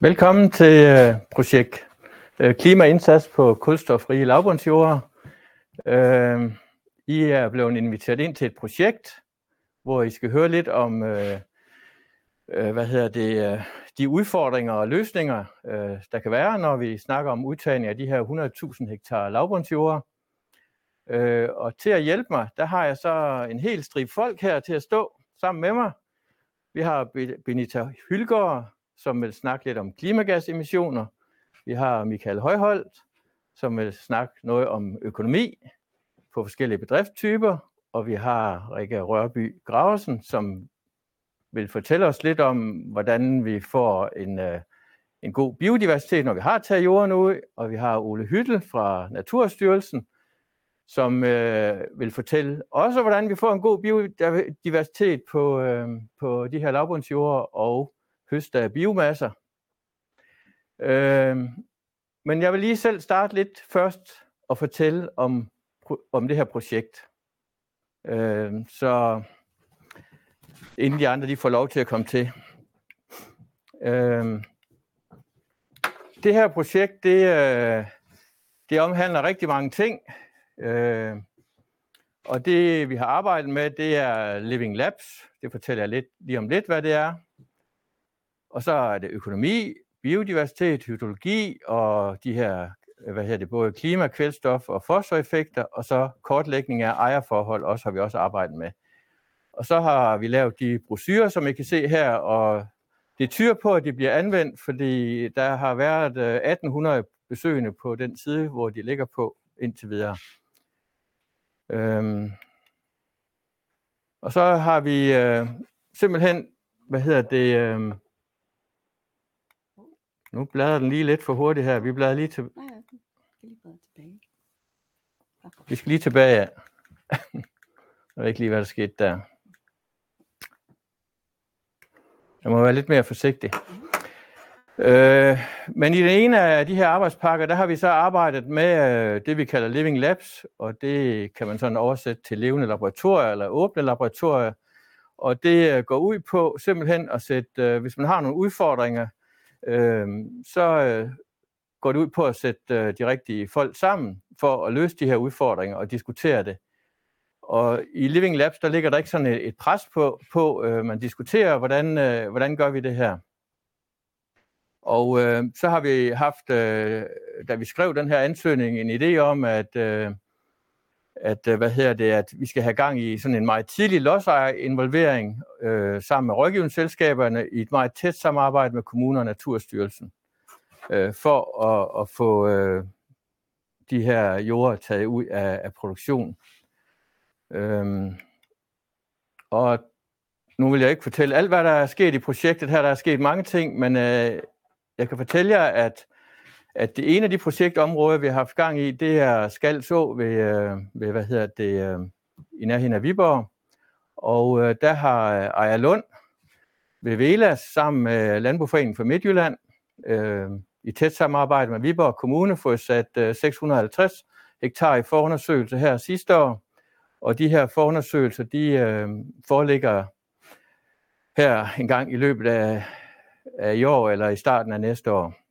Velkommen til øh, projekt øh, Klimaindsats på kulstofrige lavbundsjorder. Øh, I er blevet inviteret ind til et projekt, hvor I skal høre lidt om øh, øh, hvad hedder det, øh, de udfordringer og løsninger, øh, der kan være, når vi snakker om udtagning af de her 100.000 hektar lavbundsjorder. Øh, og til at hjælpe mig, der har jeg så en hel strip folk her til at stå sammen med mig. Vi har Benita Hylgaard, som vil snakke lidt om klimagasemissioner. Vi har Michael Højholdt, som vil snakke noget om økonomi på forskellige bedriftstyper. Og vi har Rikke Rørby Graversen, som vil fortælle os lidt om, hvordan vi får en, øh, en god biodiversitet, når vi har taget jorden ud. Og vi har Ole Hyttel fra Naturstyrelsen, som øh, vil fortælle også, hvordan vi får en god biodiversitet på, øh, på de her lavbundsjorder og høste af biomasser. Øh, men jeg vil lige selv starte lidt først og fortælle om, om det her projekt. Øh, så inden de andre de får lov til at komme til. Øh, det her projekt, det, øh, det omhandler rigtig mange ting. Øh, og det, vi har arbejdet med, det er Living Labs. Det fortæller jeg lidt, lige om lidt, hvad det er. Og så er det økonomi, biodiversitet, hydrologi og de her, hvad hedder det, både klima, kvælstof og fosforeffekter, og så kortlægning af ejerforhold også har vi også arbejdet med. Og så har vi lavet de brosyrer, som I kan se her, og det tyder på, at de bliver anvendt, fordi der har været øh, 1800 besøgende på den side, hvor de ligger på indtil videre. Øhm. Og så har vi øh, simpelthen, hvad hedder det, øh, nu bladrer den lige lidt for hurtigt her. Vi bladrer lige til... tilbage. Vi skal lige tilbage, ja. Jeg ved ikke lige, hvad der skete der. Jeg må være lidt mere forsigtig. Øh, men i den ene af de her arbejdspakker, der har vi så arbejdet med øh, det, vi kalder Living Labs, og det kan man sådan oversætte til levende laboratorier eller åbne laboratorier. Og det øh, går ud på simpelthen at sætte, øh, hvis man har nogle udfordringer, øh, så øh, går det ud på at sætte øh, de rigtige folk sammen for at løse de her udfordringer og diskutere det. Og i Living Labs, der ligger der ikke sådan et, et pres på, på øh, man diskuterer, hvordan, øh, hvordan gør vi det her. Og øh, så har vi haft, øh, da vi skrev den her ansøgning, en idé om, at, øh, at øh, hvad hedder det, at vi skal have gang i sådan en meget tidlig lodsejerinvolvering øh, sammen med rådgivningsselskaberne i et meget tæt samarbejde med kommuner og Naturstyrelsen øh, for at, at få øh, de her jorder taget ud af, af produktion. Øhm, og nu vil jeg ikke fortælle alt, hvad der er sket i projektet her. Der er sket mange ting, men øh, jeg kan fortælle jer, at, at det ene af de projektområder, vi har haft gang i, det er Skalså ved, øh, ved hvad hedder det, øh, i nærheden af Viborg. Og øh, der har øh, Ejer Lund ved Velas sammen med Landbrugforeningen for Midtjylland øh, i tæt samarbejde med Viborg Kommune fået sat øh, 650 hektar i forundersøgelse her sidste år. Og de her forundersøgelser, de øh, foreligger her en gang i løbet af, af i år eller i starten af næste år.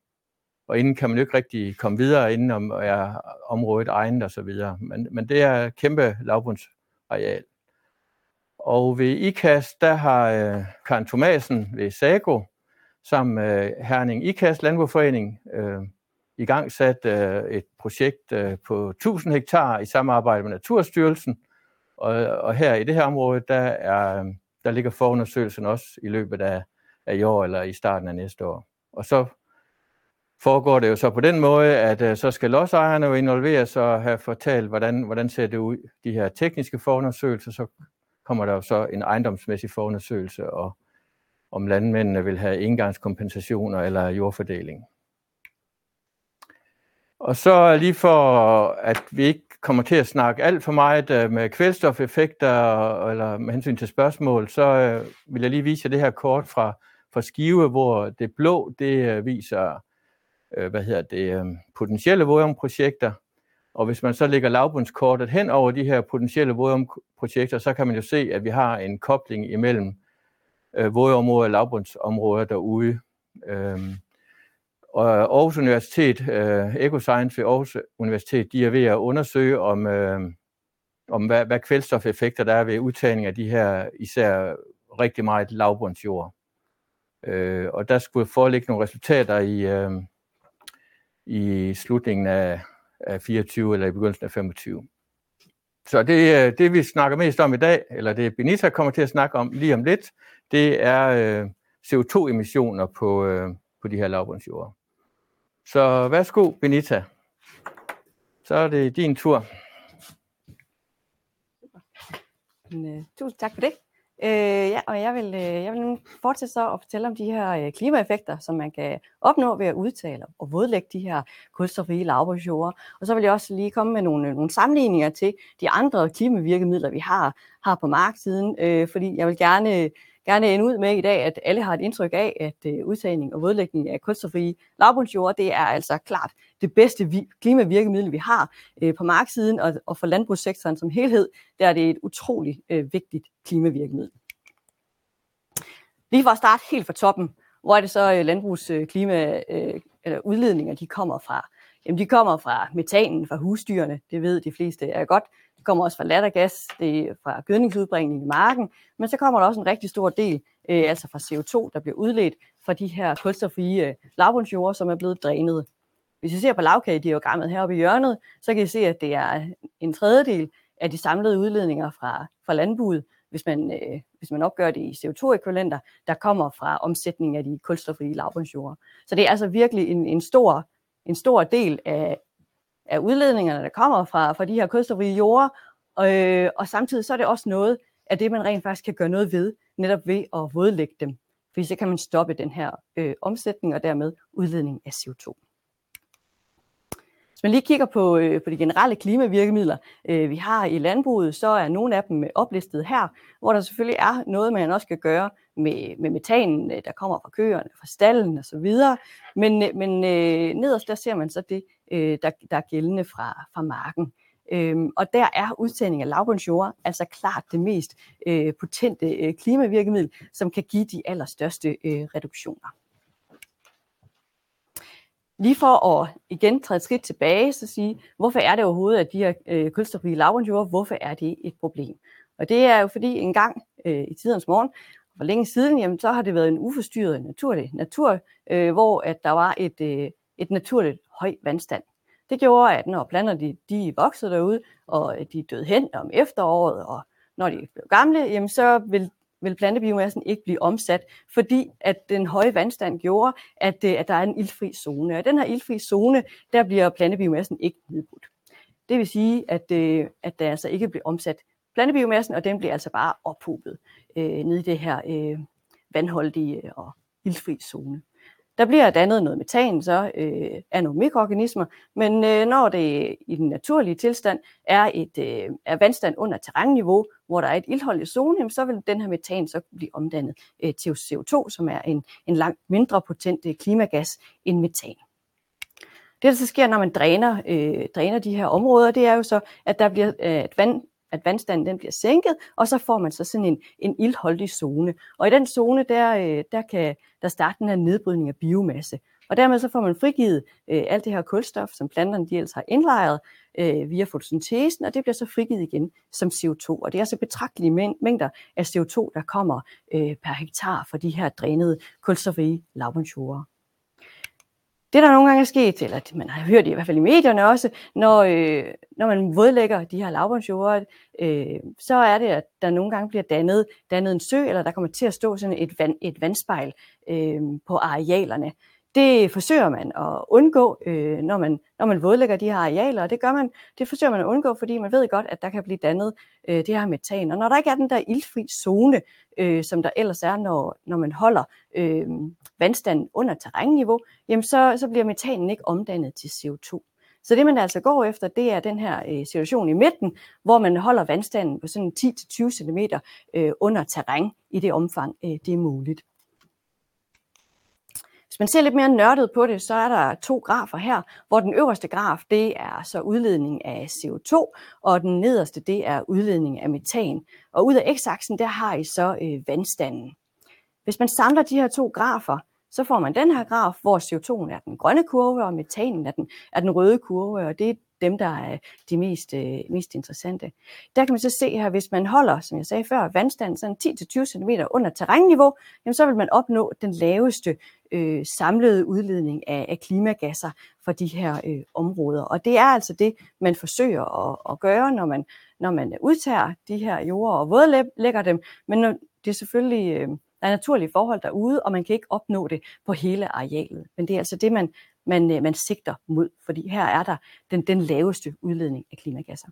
Og inden kan man jo ikke rigtig komme videre, inden om er området egnet og så videre. Men, men det er kæmpe lavbundsareal. Og ved IKAST, der har øh, Karen Thomasen ved SAGO, sammen med øh, Herning IKAST Landbrugforening, øh, i gang sat øh, et projekt øh, på 1000 hektar i samarbejde med Naturstyrelsen. Og, og her i det her område, der, er, der ligger forundersøgelsen også i løbet af, af i år eller i starten af næste år. Og så foregår det jo så på den måde, at uh, så skal lodsejerne jo involveres og have fortalt, hvordan, hvordan ser det ud, de her tekniske forundersøgelser, så kommer der jo så en ejendomsmæssig forundersøgelse, og om landmændene vil have engangskompensationer eller jordfordeling. Og så lige for, at vi ikke kommer til at snakke alt for meget øh, med kvælstofeffekter eller med hensyn til spørgsmål, så øh, vil jeg lige vise jer det her kort fra, fra Skive, hvor det blå, det viser øh, hvad hedder det, øh, potentielle vådomprojekter. Og hvis man så lægger lavbundskortet hen over de her potentielle vådomprojekter, så kan man jo se, at vi har en kobling imellem øh, vådområder og lavbundsområder derude. Øh, Og Aarhus Universitet, øh, Ecoscience ved Aarhus Universitet, de er ved at undersøge, om, øh, om hvad, hvad kvælstofeffekter der er ved udtagning af de her især rigtig meget lavbundsjord. Øh, og der skulle foreligge nogle resultater i, øh, i slutningen af, af 24 eller i begyndelsen af 25. Så det, øh, det vi snakker mest om i dag, eller det Benita kommer til at snakke om lige om lidt, det er øh, CO2-emissioner på, øh, på de her lavbundsjorder. Så værsgo, Benita. Så er det din tur. Men, uh, tusind tak for det. Øh, ja, og jeg vil, øh, jeg vil nu fortsætte så at fortælle om de her øh, klimaeffekter, som man kan opnå ved at udtale og vådlægge de her kulstofrige lavbundsjorder. Og så vil jeg også lige komme med nogle, øh, nogle sammenligninger til de andre klimavirkemidler, vi har, har på marksiden, øh, fordi jeg vil gerne gerne ende ud med i dag, at alle har et indtryk af, at øh, udtagning og vådlægning af kulstofrige lavbundsjord, det er altså klart det bedste vi, klimavirkemiddel, vi har øh, på markedsiden, og, og for landbrugssektoren som helhed, der er det et utroligt øh, vigtigt klimavirkemiddel. Lige for at starte helt fra toppen, hvor er det så øh, landbrugsklima øh, øh, eller udledninger, de kommer fra? Jamen, de kommer fra metanen fra husdyrene, det ved de fleste er godt. Det kommer også fra lattergas, det er fra gødningsudbringning i marken, men så kommer der også en rigtig stor del, øh, altså fra CO2, der bliver udledt fra de her kulstofrige øh, lavbundsjorde, som er blevet drænet. Hvis I ser på lavkagediagrammet heroppe i hjørnet, så kan I se, at det er en tredjedel af de samlede udledninger fra, fra landbruget, hvis man, øh, hvis man opgør det i CO2-ekvivalenter, der kommer fra omsætning af de kulstofrige lavbundsjorde. Så det er altså virkelig en, en, stor, en stor del af, af udledningerne, der kommer fra, fra de her kulstofrige jorder, og, øh, og samtidig så er det også noget af det, man rent faktisk kan gøre noget ved, netop ved at vådlægge dem. For så kan man stoppe den her øh, omsætning og dermed udledning af CO2. Hvis man lige kigger på, øh, på de generelle klimavirkemidler, øh, vi har i landbruget, så er nogle af dem øh, oplistet her, hvor der selvfølgelig er noget, man også skal gøre med, med metanen, øh, der kommer fra køerne, fra stallen osv. Men, øh, men øh, nederst der ser man så det, øh, der, der er gældende fra, fra marken. Øhm, og der er udtagning af lavbundsjord altså klart det mest øh, potente øh, klimavirkemiddel, som kan give de allerstørste øh, reduktioner. Lige for at igen træde et skridt tilbage, så sige, hvorfor er det overhovedet, at de her øh, kulstofrige lavbundsjord, hvorfor er det et problem? Og det er jo fordi en gang øh, i tidens morgen, for længe siden, jamen, så har det været en uforstyrret naturlig natur, øh, hvor at der var et, øh, et naturligt høj vandstand. Det gjorde, at når planterne de, de voksede derude, og de døde hen om efteråret, og når de blev gamle, jamen, så vil, vil plantebiomassen ikke blive omsat, fordi at den høje vandstand gjorde, at, øh, at der er en ildfri zone. Og den her ildfri zone, der bliver plantebiomassen ikke nedbrudt. Det vil sige, at, øh, at der altså ikke bliver omsat plantebiomassen, og den bliver altså bare ophobet øh, nede i det her øh, vandholdige øh, og ildfri zone. Der bliver dannet noget metan så øh, af nogle mikroorganismer, men øh, når det i den naturlige tilstand er et øh, er vandstand under terrænniveau, hvor der er et iltholdigt zone, så vil den her metan så blive omdannet øh, til CO2, som er en, en langt mindre potent øh, klimagas end metan. Det, der så sker, når man dræner, øh, dræner de her områder, det er jo så, at der bliver øh, at vand, at vandstanden den bliver sænket, og så får man så sådan en, en ildholdig zone. Og i den zone, der, øh, der kan der starte den her nedbrydning af biomasse. Og dermed så får man frigivet øh, alt det her kulstof, som planterne de ellers har indlejret øh, via fotosyntesen, og det bliver så frigivet igen som CO2. Og det er så betragtelige mængder af CO2, der kommer øh, per hektar for de her drænede kulstofrige lavbundsjorder. Det, der nogle gange er sket, eller man har hørt det i hvert fald i medierne også, når, øh, når man vådlægger de her lavbundsjorder, øh, så er det, at der nogle gange bliver dannet, dannet en sø, eller der kommer til at stå sådan et, vand, et vandspejl øh, på arealerne. Det forsøger man at undgå, øh, når, man, når man vådlægger de her arealer, og det gør man, det forsøger man at undgå, fordi man ved godt, at der kan blive dannet øh, det her metan. Og når der ikke er den der iltfri zone, øh, som der ellers er, når, når man holder øh, vandstanden under terrænniveau, jamen så, så bliver metanen ikke omdannet til CO2. Så det man altså går efter, det er den her øh, situation i midten, hvor man holder vandstanden på sådan 10-20 cm øh, under terræn i det omfang, øh, det er muligt. Hvis man ser lidt mere nørdet på det, så er der to grafer her, hvor den øverste graf, det er så udledning af CO2, og den nederste, det er udledning af metan. Og ud af x-aksen, der har I så øh, vandstanden. Hvis man samler de her to grafer, så får man den her graf, hvor CO2 er den grønne kurve, og metanen er den, er den røde kurve, og det er dem, der er de mest, øh, mest interessante. Der kan man så se her, hvis man holder, som jeg sagde før, vandstanden sådan 10-20 cm under terrænniveau, jamen så vil man opnå den laveste øh, samlede udledning af, af klimagasser for de her øh, områder. Og det er altså det, man forsøger at, at gøre, når man, når man udtager de her jorder og vådlægger dem. Men det er selvfølgelig... Øh, der er naturlige forhold derude, og man kan ikke opnå det på hele arealet. Men det er altså det, man, man, øh, man sigter mod, fordi her er der den, den laveste udledning af klimagasser.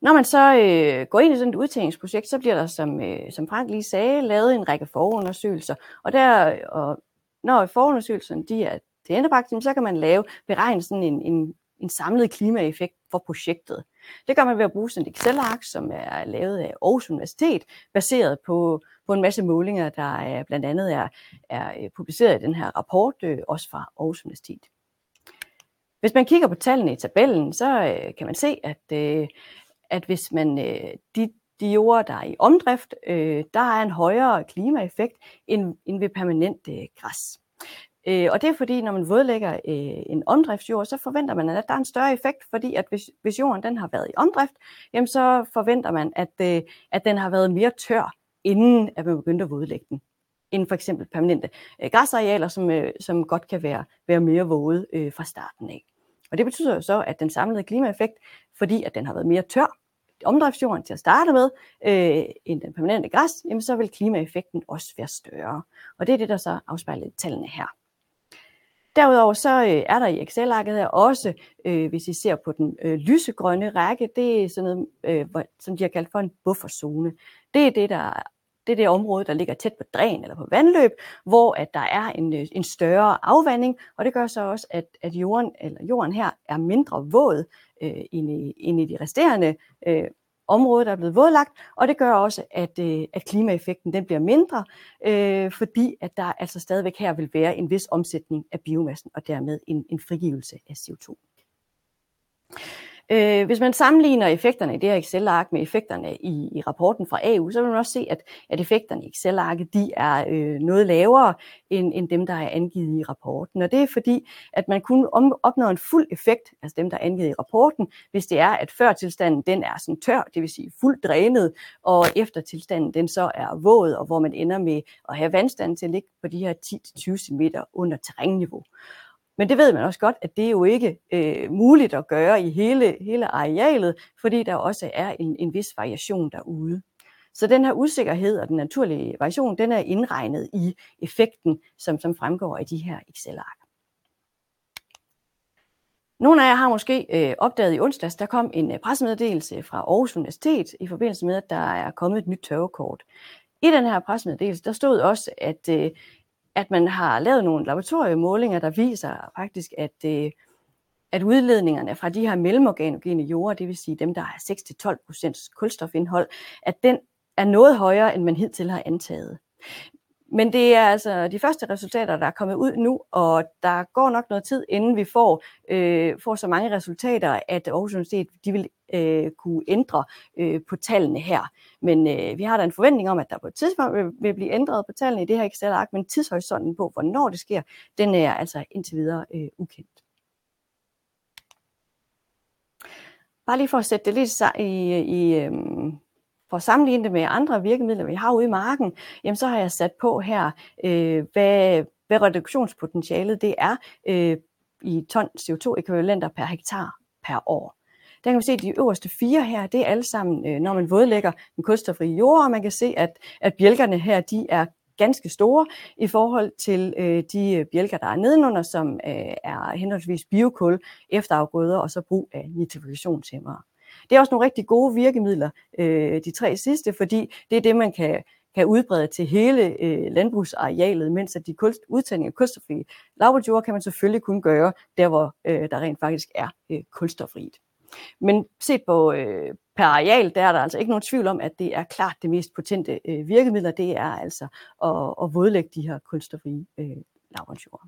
Når man så øh, går ind i sådan et udtagningsprojekt, så bliver der, som, øh, som Frank lige sagde, lavet en række forundersøgelser. Og, der, og når forundersøgelserne de er tilendebragt, så kan man lave beregne sådan en, en, en samlet klimaeffekt for projektet. Det gør man ved at bruge sådan et Excel-ark, som er lavet af Aarhus Universitet, baseret på, på en masse målinger, der er, blandt andet er, er øh, publiceret i den her rapport, øh, også fra Aarhus Universitet. Hvis man kigger på tallene i tabellen, så øh, kan man se, at, at hvis man de, de jorder, der er i omdrift, der er en højere klimaeffekt end, end ved permanent græs. Øh, og det er fordi, når man vådlægger øh, en omdriftsjord, så forventer man, at der er en større effekt, fordi at hvis, hvis jorden den har været i omdrift, jamen så forventer man, at, øh, at den har været mere tør, inden at man begyndte at vådlægge den end for eksempel permanente øh, græsarealer, som, øh, som godt kan være, være mere våde øh, fra starten af. Og det betyder jo så, at den samlede klimaeffekt, fordi at den har været mere tør, omdriftsjorden til at starte med, øh, end den permanente græs, jamen så vil klimaeffekten også være større. Og det er det, der så afspejler tallene her. Derudover så øh, er der i Excel-arket her også, øh, hvis I ser på den øh, lysegrønne række, det er sådan noget, øh, som de har kaldt for en bufferzone. Det er det, der det er det område, der ligger tæt på dræn eller på vandløb, hvor at der er en, øh, en større afvanding, og det gør så også, at, at jorden, eller jorden her er mindre våd øh, end, i, end i de resterende øh, området der er blevet vådlagt, og det gør også, at, øh, at klimaeffekten den bliver mindre, øh, fordi at der altså stadigvæk her vil være en vis omsætning af biomassen, og dermed en, en frigivelse af CO2. Øh, hvis man sammenligner effekterne i det her Excel-ark med effekterne i, i rapporten fra AU, så vil man også se, at, at effekterne i Excel-arket de er øh, noget lavere end, end dem, der er angivet i rapporten. Og det er fordi, at man kun om, opnår en fuld effekt, altså dem, der er angivet i rapporten, hvis det er, at førtilstanden den er sådan tør, det vil sige fuldt drænet, og eftertilstanden den så er våd, og hvor man ender med at have vandstanden til at ligge på de her 10-20 cm under terrænniveau. Men det ved man også godt, at det er jo ikke øh, muligt at gøre i hele, hele arealet, fordi der også er en, en vis variation derude. Så den her usikkerhed og den naturlige variation, den er indregnet i effekten, som, som fremgår af de her Excel-ark. Nogle af jer har måske øh, opdaget i onsdags, der kom en øh, pressemeddelelse fra Aarhus Universitet i forbindelse med, at der er kommet et nyt tørvekort. I den her pressemeddelelse, der stod også, at øh, at man har lavet nogle laboratoriemålinger, der viser faktisk, at, øh, at udledningerne fra de her mellemorganogene jorder, det vil sige dem, der har 6-12% kulstofindhold, at den er noget højere, end man hidtil har antaget. Men det er altså de første resultater, der er kommet ud nu, og der går nok noget tid, inden vi får, øh, får så mange resultater, at Aarhus Universitet de vil øh, kunne ændre øh, på tallene her. Men øh, vi har da en forventning om, at der på et tidspunkt vil, vil blive ændret på tallene i det her Excel-ark, men tidshorisonten på, hvornår det sker, den er altså indtil videre øh, ukendt. Bare lige for at sætte det lidt i, i, øh, for at sammenligne det med andre virkemidler, vi har ude i marken, jamen så har jeg sat på her, øh, hvad, hvad reduktionspotentialet det er øh, i ton CO2-ekvivalenter per hektar per år. Der kan vi se, at de øverste fire her, det er alle sammen, øh, når man vådlægger en kulstofrig jord, og man kan se, at, at bjælkerne her, de er ganske store i forhold til øh, de øh, bjælker, der er nedenunder, som øh, er henholdsvis biokul, efterafgrøder og så brug af nitrifikationshæmmere. Det er også nogle rigtig gode virkemidler, øh, de tre sidste, fordi det er det, man kan, kan udbrede til hele øh, landbrugsarealet, mens at de kunst, udtagning af kulstoffrie lavbundsjord kan man selvfølgelig kun gøre der, hvor øh, der rent faktisk er øh, kulstofrigt. Men set på øh, per areal, der er der altså ikke nogen tvivl om, at det er klart det mest potente øh, virkemidler, det er altså at, at vådlægge de her kulstofrige øh, lavbundsjord.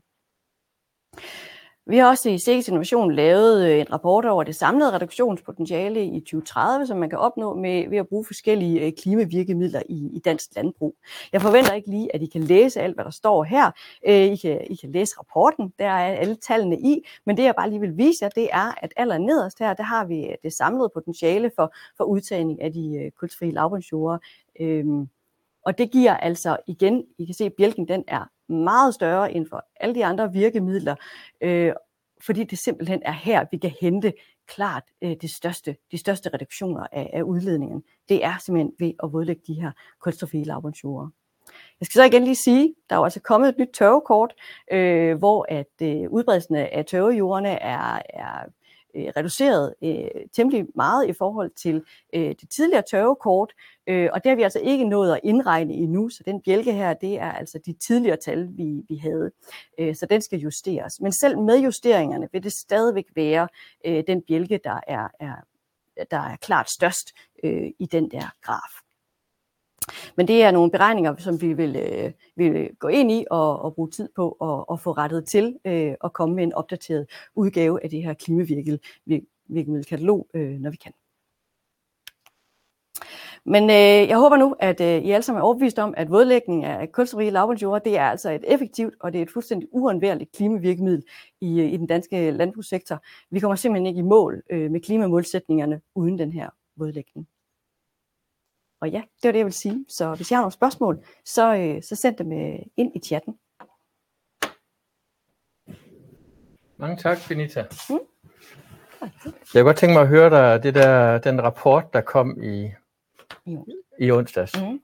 Vi har også i Sikkes Innovation lavet øh, en rapport over det samlede reduktionspotentiale i 2030, som man kan opnå med, ved at bruge forskellige øh, klimavirkemidler i, i dansk landbrug. Jeg forventer ikke lige, at I kan læse alt, hvad der står her. Øh, I kan, I kan læse rapporten, der er alle tallene i, men det jeg bare lige vil vise jer, det er, at aller nederst her, der har vi det samlede potentiale for, for udtagning af de kulsfrie lavbundsjorde. Øhm, og det giver altså igen, I kan se, at bjælken den er meget større end for alle de andre virkemidler, øh, fordi det simpelthen er her, vi kan hente klart øh, det største, de største reduktioner af, af udledningen. Det er simpelthen ved at udlægge de her kulstofile lavbundsjorde. Jeg skal så igen lige sige, der er jo altså kommet et nyt tørvekort, øh, hvor at øh, udbredelsen af tørvejordene er, er øh, reduceret øh, temmelig meget i forhold til øh, det tidligere tørvekort, øh, og det har vi altså ikke nået at indregne endnu, så den bjælke her, det er altså de tidligere tal, vi, vi havde, øh, så den skal justeres. Men selv med justeringerne vil det stadigvæk være øh, den bjælke, der er, er, der er klart størst øh, i den der graf. Men det er nogle beregninger, som vi vil, øh, vil gå ind i og, og bruge tid på at, at få rettet til øh, og komme med en opdateret udgave af det her klimavirkemiddelkatalog, øh, når vi kan. Men øh, jeg håber nu, at øh, I alle sammen er overbevist om, at vådlægning af kulstofrige lavbundsjord, det er altså et effektivt og det er et fuldstændig uundværligt klimavirkemiddel i, øh, i den danske landbrugssektor. Vi kommer simpelthen ikke i mål øh, med klimamålsætningerne uden den her vådlægning. Og ja, det var det, jeg vil sige. Så hvis I har nogle spørgsmål, så, øh, så send dem øh, ind i chatten. Mange tak, Benita. Mm. Jeg kunne godt tænke mig at høre dig, det der, den rapport, der kom i, jo. i onsdags. Mm.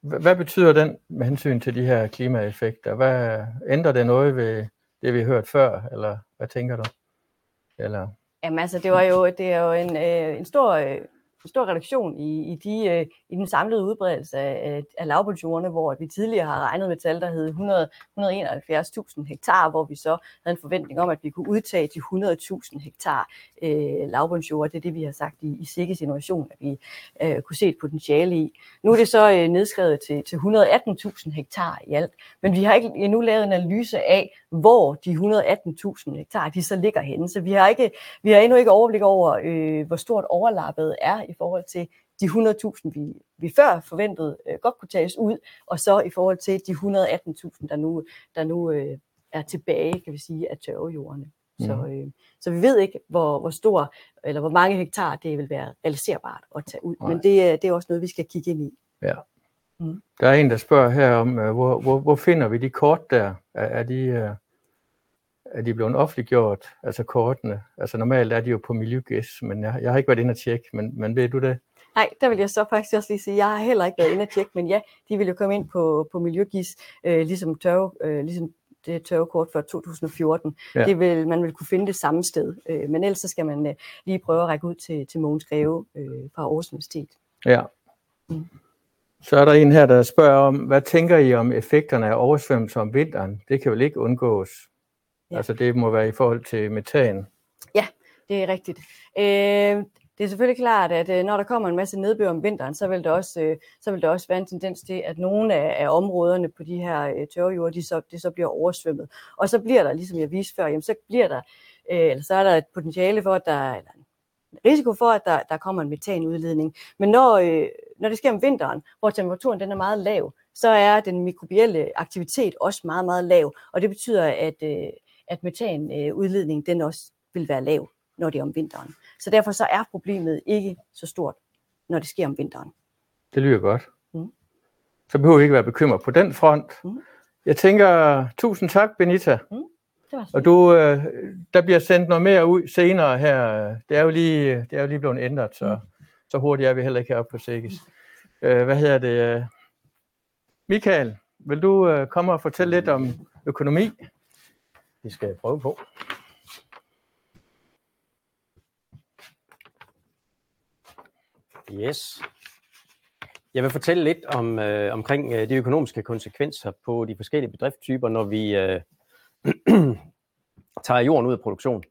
Hvad betyder den med hensyn til de her klimaeffekter? Hvad ændrer det noget ved det, vi har hørt før, eller hvad tænker du? Eller? Jamen altså, det, var jo, det er jo en, øh, en stor øh, stor reduktion i, i, de, øh, i den samlede udbredelse af, af lavbundsjordene, hvor vi tidligere har regnet med tal, der hed 171.000 hektar, hvor vi så havde en forventning om, at vi kunne udtage de 100.000 hektar øh, lavbundsjord. Det er det, vi har sagt i, i Sikkes Innovation, at vi øh, kunne se et potentiale i. Nu er det så øh, nedskrevet til, til 118.000 hektar i alt, men vi har ikke endnu lavet en analyse af, hvor de 118.000 hektar de så ligger henne. Så vi har, ikke, vi har endnu ikke overblik over, øh, hvor stort overlappet er i forhold til de 100.000, vi, vi før forventede øh, godt kunne tages ud, og så i forhold til de 118.000, der nu, der nu øh, er tilbage, kan vi sige, af tørvejordene. Mm. Så, øh, så vi ved ikke, hvor, hvor stor eller hvor mange hektar det vil være realiserbart at tage ud. Nej. Men det, det er også noget, vi skal kigge ind i. Ja. Mm. Der er en, der spørger her om, øh, hvor, hvor, hvor finder vi de kort der? Er, er de... Øh er de blevet offentliggjort, altså kortene? Altså normalt er de jo på Miljøgæs, men jeg, jeg har ikke været inde og tjekke, men, men ved du det? Nej, der vil jeg så faktisk også lige sige, jeg har heller ikke været inde og tjekke, men ja, de vil jo komme ind på, på Miljøgis, øh, ligesom, tørve, øh, ligesom det tørvekort fra 2014. Ja. Det vil, man vil kunne finde det samme sted, øh, men ellers så skal man øh, lige prøve at række ud til, til Mogens Greve øh, fra Aarhus Universitet. Ja. Mm. Så er der en her, der spørger om, hvad tænker I om effekterne af oversvømmelser om vinteren? Det kan vel ikke undgås? Ja. Altså det må være i forhold til metan. Ja, det er rigtigt. Øh, det er selvfølgelig klart, at øh, når der kommer en masse nedbør om vinteren, så vil, der også, øh, så vil der også være en tendens til, at nogle af, af områderne på de her øh, tørrejord, de så, de så bliver oversvømmet. Og så bliver der, ligesom jeg viste før, jamen, så bliver der, eller så er der et potentiale for, at der, eller en risiko for, at der, der kommer en metanudledning. Men når, når det sker om vinteren, hvor temperaturen den er meget lav, så er den mikrobielle aktivitet også meget, meget lav. Og det betyder, at, at metanudledningen den også vil være lav, når det er om vinteren. Så derfor så er problemet ikke så stort, når det sker om vinteren. Det lyder godt. Mm. Så behøver vi ikke være bekymret på den front. Mm. Jeg tænker, tusind tak, Benita. Mm. Og du, øh, der bliver sendt noget mere ud senere her. Det er jo lige, det er jo lige blevet ændret, så, mm. så hurtigt er vi heller ikke heroppe på Sikkes. Mm. Øh, hvad hedder det? Michael, vil du øh, komme og fortælle lidt om økonomi? Vi skal prøve på. Yes. Jeg vil fortælle lidt om øh, omkring øh, de økonomiske konsekvenser på de forskellige bedriftstyper, når vi øh, tager jorden ud af produktion.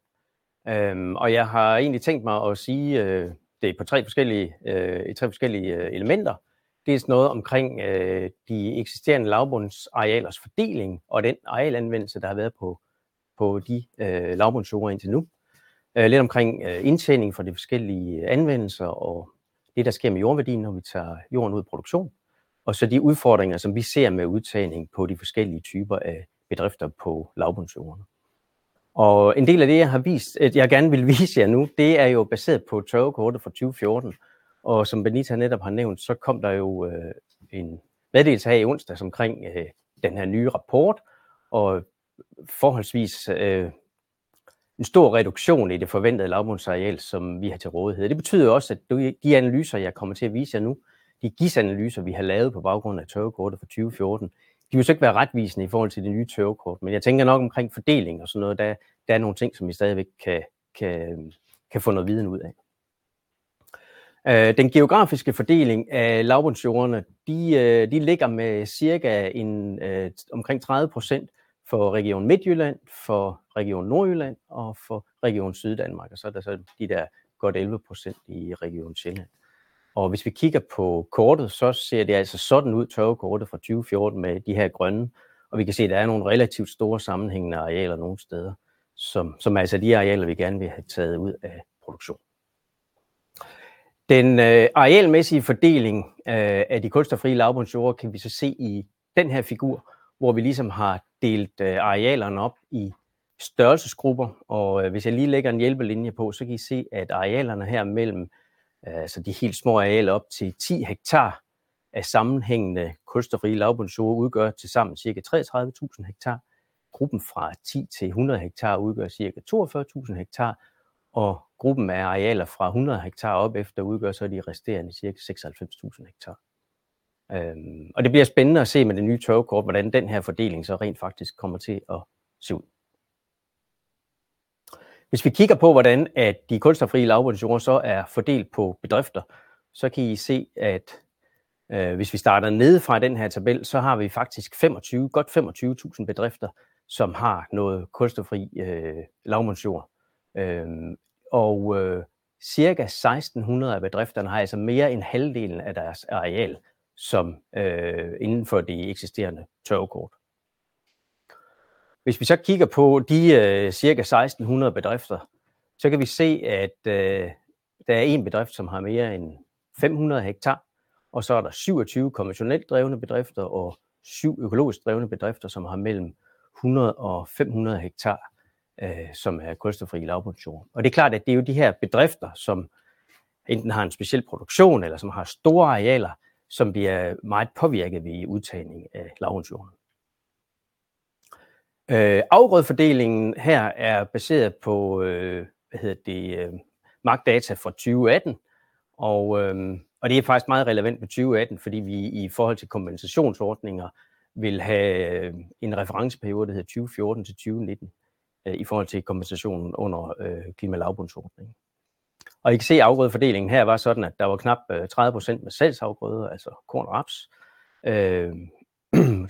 Øhm, og jeg har egentlig tænkt mig at sige øh, det på tre forskellige, øh, tre forskellige øh, elementer. Det er noget omkring øh, de eksisterende lavbundsarealers fordeling og den arealanvendelse, der har været på på de øh, lavbundsjord indtil nu. Øh, lidt omkring øh, indtjening for de forskellige anvendelser og det, der sker med jordværdien, når vi tager jorden ud af produktion. Og så de udfordringer, som vi ser med udtagning på de forskellige typer af bedrifter på lavbundsjordene. Og en del af det, jeg har vist, at jeg gerne vil vise jer nu, det er jo baseret på tørvekortet fra 2014. Og som Benita netop har nævnt, så kom der jo øh, en meddelelse her i onsdag omkring øh, den her nye rapport, og forholdsvis øh, en stor reduktion i det forventede lavbundsareal, som vi har til rådighed. Det betyder også, at de analyser, jeg kommer til at vise jer nu, de GIS-analyser, vi har lavet på baggrund af tørvekortet fra 2014, de vil så ikke være retvisende i forhold til det nye tørvekort, men jeg tænker nok omkring fordeling og sådan noget, der, der er nogle ting, som vi stadigvæk kan, kan, kan få noget viden ud af. Øh, den geografiske fordeling af lavbundsjordene, de, øh, de ligger med cirka en, øh, omkring 30 procent for Region Midtjylland, for Region Nordjylland og for Region Syddanmark. Og så er der så de der godt 11 procent i Region Sjælland. Og hvis vi kigger på kortet, så ser det altså sådan ud, tørvekortet fra 2014 med de her grønne. Og vi kan se, at der er nogle relativt store sammenhængende arealer nogle steder, som, som er altså de arealer, vi gerne vil have taget ud af produktion. Den øh, arealmæssige fordeling øh, af de kulstoffrie lavbundsjord kan vi så se i den her figur, hvor vi ligesom har delt øh, arealerne op i størrelsesgrupper. Og øh, hvis jeg lige lægger en hjælpelinje på, så kan I se, at arealerne her mellem øh, altså de helt små arealer op til 10 hektar af sammenhængende kulstofrige lavbundsjord udgør til sammen ca. 33.000 hektar. Gruppen fra 10 til 100 hektar udgør ca. 42.000 hektar, og gruppen af arealer fra 100 hektar op efter udgør så de resterende ca. 96.000 hektar. Øhm, og det bliver spændende at se med det nye tørvekort, hvordan den her fordeling så rent faktisk kommer til at se ud. Hvis vi kigger på, hvordan at de kunstnerfrie lavbundsjord så er fordelt på bedrifter, så kan I se, at øh, hvis vi starter nede fra den her tabel, så har vi faktisk 25, godt 25.000 bedrifter, som har noget kulstoffri øh, lavbundsjord. Øhm, og øh, cirka 1600 af bedrifterne har altså mere end halvdelen af deres areal som øh, inden for de eksisterende tørvekort. Hvis vi så kigger på de øh, cirka 1600 bedrifter, så kan vi se, at øh, der er en bedrift, som har mere end 500 hektar, og så er der 27 konventionelt drevne bedrifter og syv økologisk drevne bedrifter, som har mellem 100 og 500 hektar, øh, som er kulstofri lavbundsjord. Og det er klart, at det er jo de her bedrifter, som enten har en speciel produktion, eller som har store arealer, som bliver meget påvirket ved udtagning af lavbundsjorden. Øh, afgrødfordelingen her er baseret på øh, hvad hedder det, øh, magtdata fra 2018, og, øh, og det er faktisk meget relevant med 2018, fordi vi i forhold til kompensationsordninger vil have øh, en referenceperiode, der hedder 2014 til 2019, øh, i forhold til kompensationen under øh, klimalavbundsordningen. Og I kan se, at afgrødefordelingen her var sådan, at der var knap øh, 30% med salgsafgrøder, altså korn og raps, øh,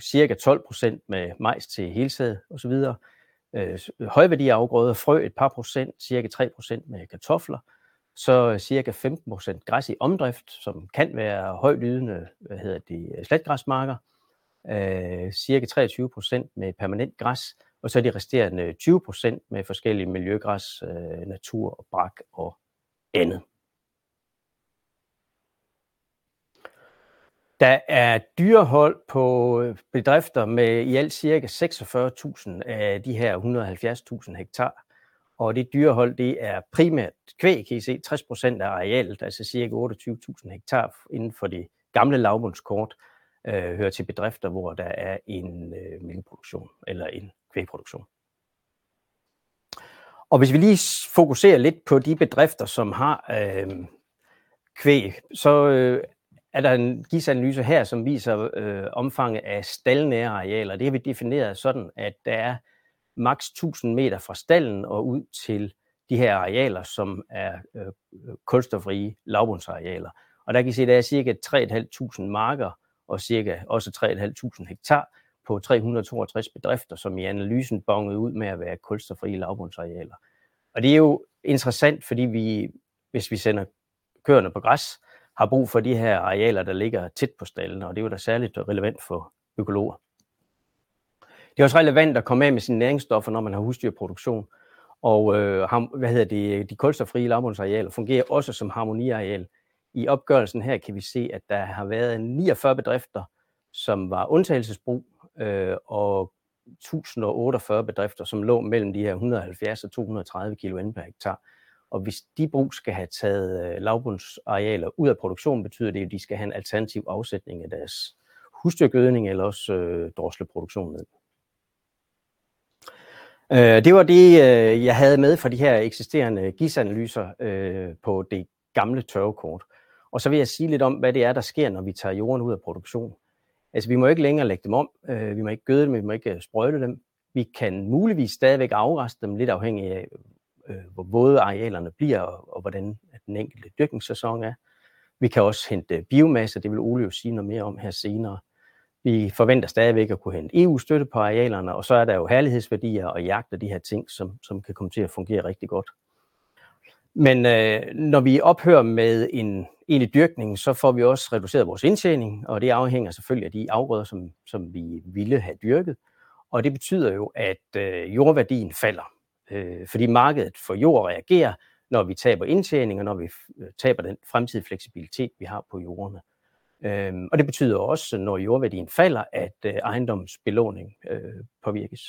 cirka 12% med majs til helsæd osv., øh, øh, højværdiafgrøder, frø et par procent, cirka 3% med kartofler, så cirka 15% græs i omdrift, som kan være højlydende hvad hedder det, øh, slatgræsmarker, øh, cirka 23% med permanent græs, og så de resterende 20% med forskellige miljøgræs, øh, natur, brak og andet. Der er dyrehold på øh, bedrifter med i alt cirka 46.000 af de her 170.000 hektar. Og det dyrehold, det er primært kvæg, kan I se, 60 procent af arealet, altså cirka 28.000 hektar inden for det gamle lavbundskort, øh, hører til bedrifter, hvor der er en øh, mælkeproduktion eller en kvægproduktion. Og hvis vi lige fokuserer lidt på de bedrifter, som har øh, kvæg, så øh, er der en GIS-analyse her, som viser øh, omfanget af staldnære arealer. Det har vi defineret sådan, at der er maks 1000 meter fra stallen og ud til de her arealer, som er øh, kulstofrige lavbundsarealer. Og der kan I se, at der er cirka 3.500 marker og cirka også 3.500 hektar på 362 bedrifter, som i analysen bongede ud med at være kulstofrige lavbundsarealer. Og det er jo interessant, fordi vi, hvis vi sender køerne på græs, har brug for de her arealer, der ligger tæt på stallene, og det er jo da særligt relevant for økologer. Det er også relevant at komme af med sine næringsstoffer, når man har husdyrproduktion. Og øh, hvad hedder det, de kulstofrie lavbundsarealer fungerer også som harmoniareal. I opgørelsen her kan vi se, at der har været 49 bedrifter, som var undtagelsesbrug, øh, og 1048 bedrifter, som lå mellem de her 170 og 230 kg per hektar. Og hvis de brug skal have taget øh, lavbundsarealer ud af produktionen, betyder det, at de skal have en alternativ afsætning af deres husdyrgødning eller også øh, drosleproduktion ned. Øh, det var det, øh, jeg havde med for de her eksisterende GIS-analyser øh, på det gamle tørvekort. Og så vil jeg sige lidt om, hvad det er, der sker, når vi tager jorden ud af produktion. Altså, vi må ikke længere lægge dem om, øh, vi må ikke gøde dem, vi må ikke øh, sprøjte dem. Vi kan muligvis stadigvæk afreste dem, lidt afhængig af, øh, hvor våde arealerne bliver, og, og hvordan den enkelte dyrkningssæson er. Vi kan også hente øh, biomasse, det vil Ole jo sige noget mere om her senere. Vi forventer stadigvæk at kunne hente EU-støtte på arealerne, og så er der jo herlighedsværdier og jagt og de her ting, som, som kan komme til at fungere rigtig godt. Men øh, når vi ophører med en ind i dyrkningen, så får vi også reduceret vores indtjening, og det afhænger selvfølgelig af de afgrøder, som, som vi ville have dyrket. Og det betyder jo, at øh, jordværdien falder, øh, fordi markedet for jord reagerer, når vi taber indtjening, og når vi øh, taber den fremtidige fleksibilitet, vi har på jordene. Øhm, og det betyder også, når jordværdien falder, at øh, ejendomsbelåning øh, påvirkes.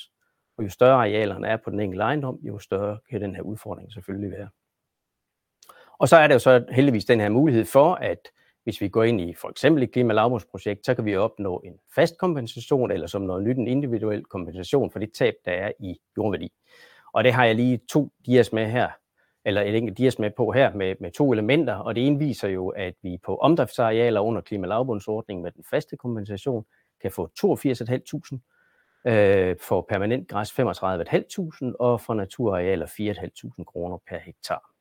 Og jo større arealerne er på den enkelte ejendom, jo større kan den her udfordring selvfølgelig være. Og så er der jo så heldigvis den her mulighed for, at hvis vi går ind i for eksempel et klimalavbrugsprojekt, så kan vi opnå en fast kompensation, eller som noget nyt en individuel kompensation for det tab, der er i jordværdi. Og det har jeg lige to dias med her, eller et enkelt dias med på her med, med to elementer, og det ene viser jo, at vi på omdriftsarealer under klimalavbundsordningen med den faste kompensation kan få 82.500 øh, for permanent græs 35.500 og for naturarealer 4.500 kroner per hektar.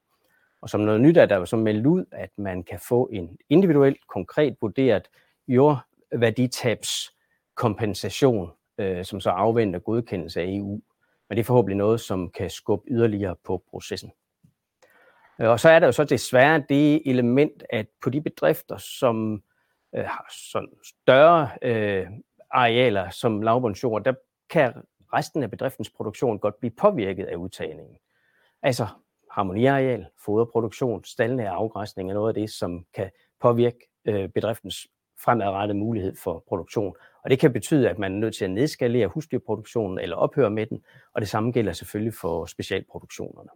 Og som noget nyt er der jo så meldt ud, at man kan få en individuelt, konkret vurderet jordværditabskompensation, øh, som så afventer godkendelse af EU. Men det er forhåbentlig noget, som kan skubbe yderligere på processen. Øh, og så er der jo så desværre det element, at på de bedrifter, som øh, har sådan større øh, arealer som lavbundsjord, der kan resten af bedriftens produktion godt blive påvirket af udtagningen. Altså harmoniareal, foderproduktion, staldende afgræsning er noget af det, som kan påvirke øh, bedriftens fremadrettede mulighed for produktion. Og det kan betyde, at man er nødt til at nedskalere husdyrproduktionen eller ophøre med den, og det samme gælder selvfølgelig for specialproduktionerne.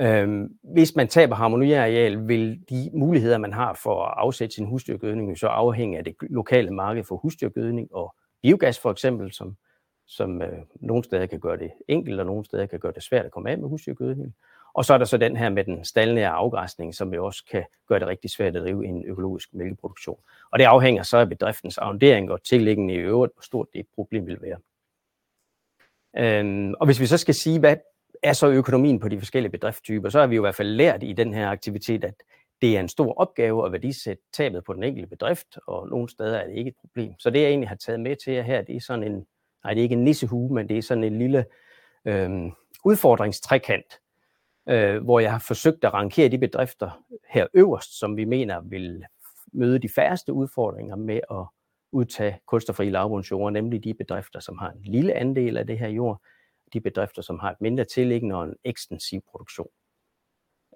Øhm, hvis man taber harmoniareal, vil de muligheder, man har for at afsætte sin husdyrgødning, så afhænge af det lokale marked for husdyrgødning og biogas for eksempel, som, som øh, nogle steder kan gøre det enkelt, og nogle steder kan gøre det svært at komme af med husdyrgødning. Og så er der så den her med den staldnære afgræsning, som jo også kan gøre det rigtig svært at drive en økologisk mælkeproduktion. Og det afhænger så af bedriftens arrondering og tillæggende i øvrigt, hvor stort det problem vil være. Øhm, og hvis vi så skal sige, hvad er så økonomien på de forskellige bedriftstyper, så har vi jo i hvert fald lært i den her aktivitet, at det er en stor opgave at værdisætte tabet på den enkelte bedrift, og nogle steder er det ikke et problem. Så det jeg egentlig har taget med til jer her, det er sådan en, nej det er ikke en nissehue, men det er sådan en lille øh, udfordringstrekant, øh, hvor jeg har forsøgt at rankere de bedrifter her øverst, som vi mener vil møde de færreste udfordringer med at udtage kulstofri lavbundsjord, nemlig de bedrifter, som har en lille andel af det her jord, de bedrifter, som har et mindre tilliggende og en ekstensiv produktion.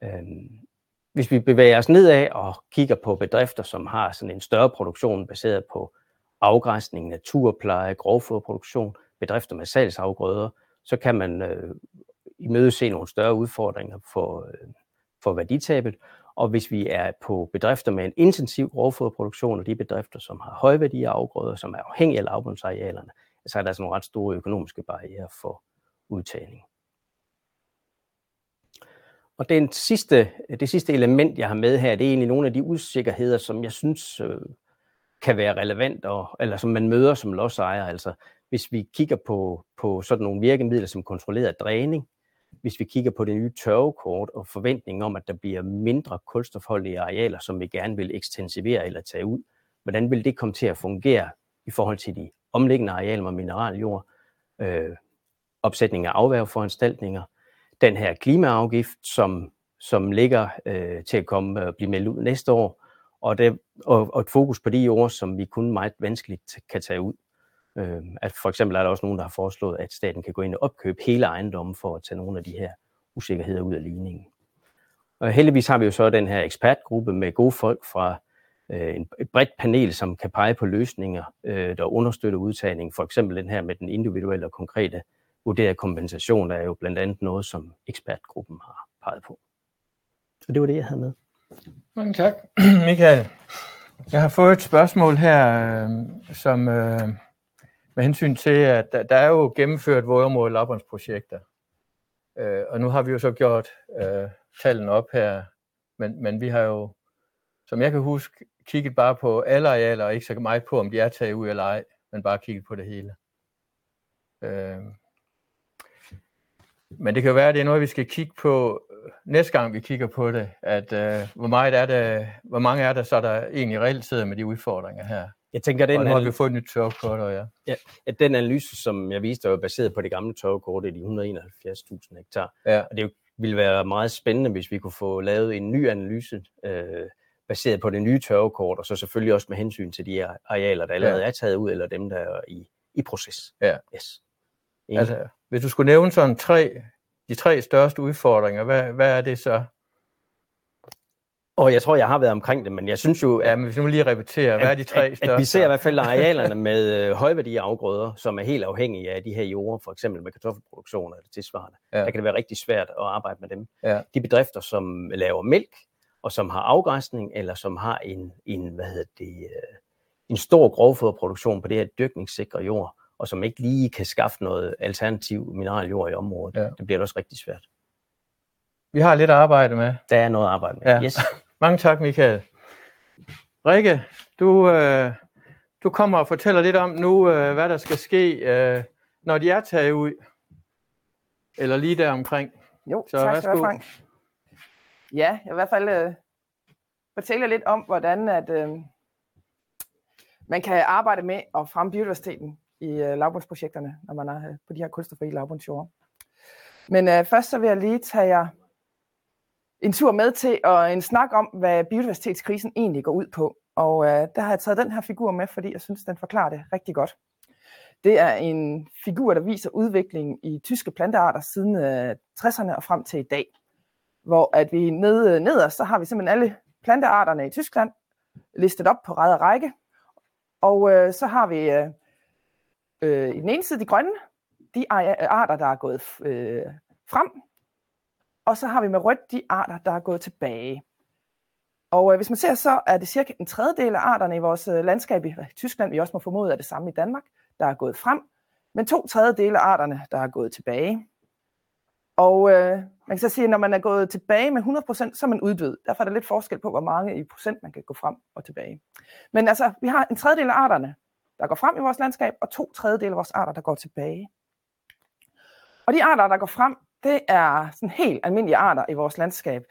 Øhm, hvis vi bevæger os nedad og kigger på bedrifter, som har sådan en større produktion baseret på afgræsning, naturpleje, grovfoderproduktion, bedrifter med salgsafgrøder, så kan man øh, imødese nogle større udfordringer for, øh, for værditabet. Og hvis vi er på bedrifter med en intensiv grovfoderproduktion, og de bedrifter, som har højværdige afgrøder, som er afhængige af lavbundsarealerne, så er der altså nogle ret store økonomiske barriere for, udtagning. Og den sidste, det sidste element, jeg har med her, det er egentlig nogle af de usikkerheder, som jeg synes øh, kan være relevant, og, eller som man møder som lodsejer. Altså, hvis vi kigger på, på sådan nogle virkemidler som kontrolleret dræning, hvis vi kigger på det nye tørvekort og forventningen om, at der bliver mindre kulstofholdige arealer, som vi gerne vil ekstensivere eller tage ud, hvordan vil det komme til at fungere i forhold til de omliggende arealer med mineraljord? Øh, opsætning af afværgeforanstaltninger, den her klimaafgift, som, som ligger øh, til at komme og øh, blive meldt ud næste år, og, det, og, og et fokus på de ord, som vi kun meget vanskeligt kan tage ud. Øh, at for eksempel er der også nogen, der har foreslået, at staten kan gå ind og opkøbe hele ejendommen for at tage nogle af de her usikkerheder ud af ligningen. Og heldigvis har vi jo så den her ekspertgruppe med gode folk fra øh, et bredt panel, som kan pege på løsninger, øh, der understøtter udtagningen. For eksempel den her med den individuelle og konkrete vurderede kompensation, der er jo blandt andet noget, som ekspertgruppen har peget på. Så det var det, jeg havde med. Mange tak, Michael. Jeg har fået et spørgsmål her, øh, som øh, med hensyn til, at der, der er jo gennemført vådområde lavbundsprojekter. Øh, og nu har vi jo så gjort øh, tallene op her, men, men vi har jo, som jeg kan huske, kigget bare på alle arealer, og ikke så meget på, om de er taget ud eller ej, men bare kigget på det hele. Øh, men det kan jo være, at det er noget, vi skal kigge på næste gang, vi kigger på det, at øh, hvor, meget er det, hvor mange er der så, der egentlig reelt sidder med de udfordringer her. Jeg tænker, den, og nu har vi fået et nyt tørvekort, og ja. ja. At den analyse, som jeg viste, er baseret på det gamle tørvekort, det er de 171.000 hektar. Ja. Og det ville være meget spændende, hvis vi kunne få lavet en ny analyse, øh, baseret på det nye tørvekort, og så selvfølgelig også med hensyn til de arealer, der allerede ja. er taget ud, eller dem, der er i, i proces. Ja. Yes. Altså, hvis du skulle nævne sådan tre, de tre største udfordringer, hvad, hvad er det så? Og jeg tror, jeg har været omkring det, men jeg synes jo... At, ja, men hvis nu lige repetere, hvad er de tre at, største? At vi ser i hvert fald arealerne med øh, højværdige afgrøder, som er helt afhængige af de her jorder, for eksempel med kartoffelproduktion eller tilsvarende. Ja. Der kan det være rigtig svært at arbejde med dem. Ja. De bedrifter, som laver mælk, og som har afgræsning, eller som har en, en hvad hedder det, øh, en stor grovfoderproduktion på det her dyrkningssikre jord, og som ikke lige kan skaffe noget alternativ mineraljord i området. Ja. Det bliver også rigtig svært. Vi har lidt at arbejde med. Der er noget at arbejde med, ja. yes. Mange tak, Michael. Rikke, du, øh, du kommer og fortæller lidt om nu, øh, hvad der skal ske, øh, når de er taget ud. Eller lige der omkring. Jo, så tak skal du Frank. Ja, jeg vil i hvert fald øh, fortælle lidt om, hvordan at, øh, man kan arbejde med at fremme biodiversiteten i øh, lavbundsprojekterne, når man er øh, på de her kulstofrige lavbundsjord. Men øh, først så vil jeg lige tage jer en tur med til og en snak om, hvad biodiversitetskrisen egentlig går ud på. Og øh, der har jeg taget den her figur med, fordi jeg synes, den forklarer det rigtig godt. Det er en figur, der viser udviklingen i tyske plantearter siden øh, 60'erne og frem til i dag. Hvor at vi nede, øh, nederst, så har vi simpelthen alle plantearterne i Tyskland listet op på ræd og række. Og øh, så har vi øh, øh, i den ene side de grønne, de øh, arter, der er gået øh, frem, og så har vi med rødt de arter, der er gået tilbage. Og øh, hvis man ser så, er det cirka en tredjedel af arterne i vores øh, landskab i Tyskland, vi også må formode er det samme i Danmark, der er gået frem, men to tredjedele af arterne, der er gået tilbage. Og øh, man kan så sige, at når man er gået tilbage med 100%, så er man uddød. Derfor er der lidt forskel på, hvor mange i procent man kan gå frem og tilbage. Men altså, vi har en tredjedel af arterne, der går frem i vores landskab, og to tredjedele af vores arter, der går tilbage. Og de arter, der går frem, det er sådan helt almindelige arter i vores landskab,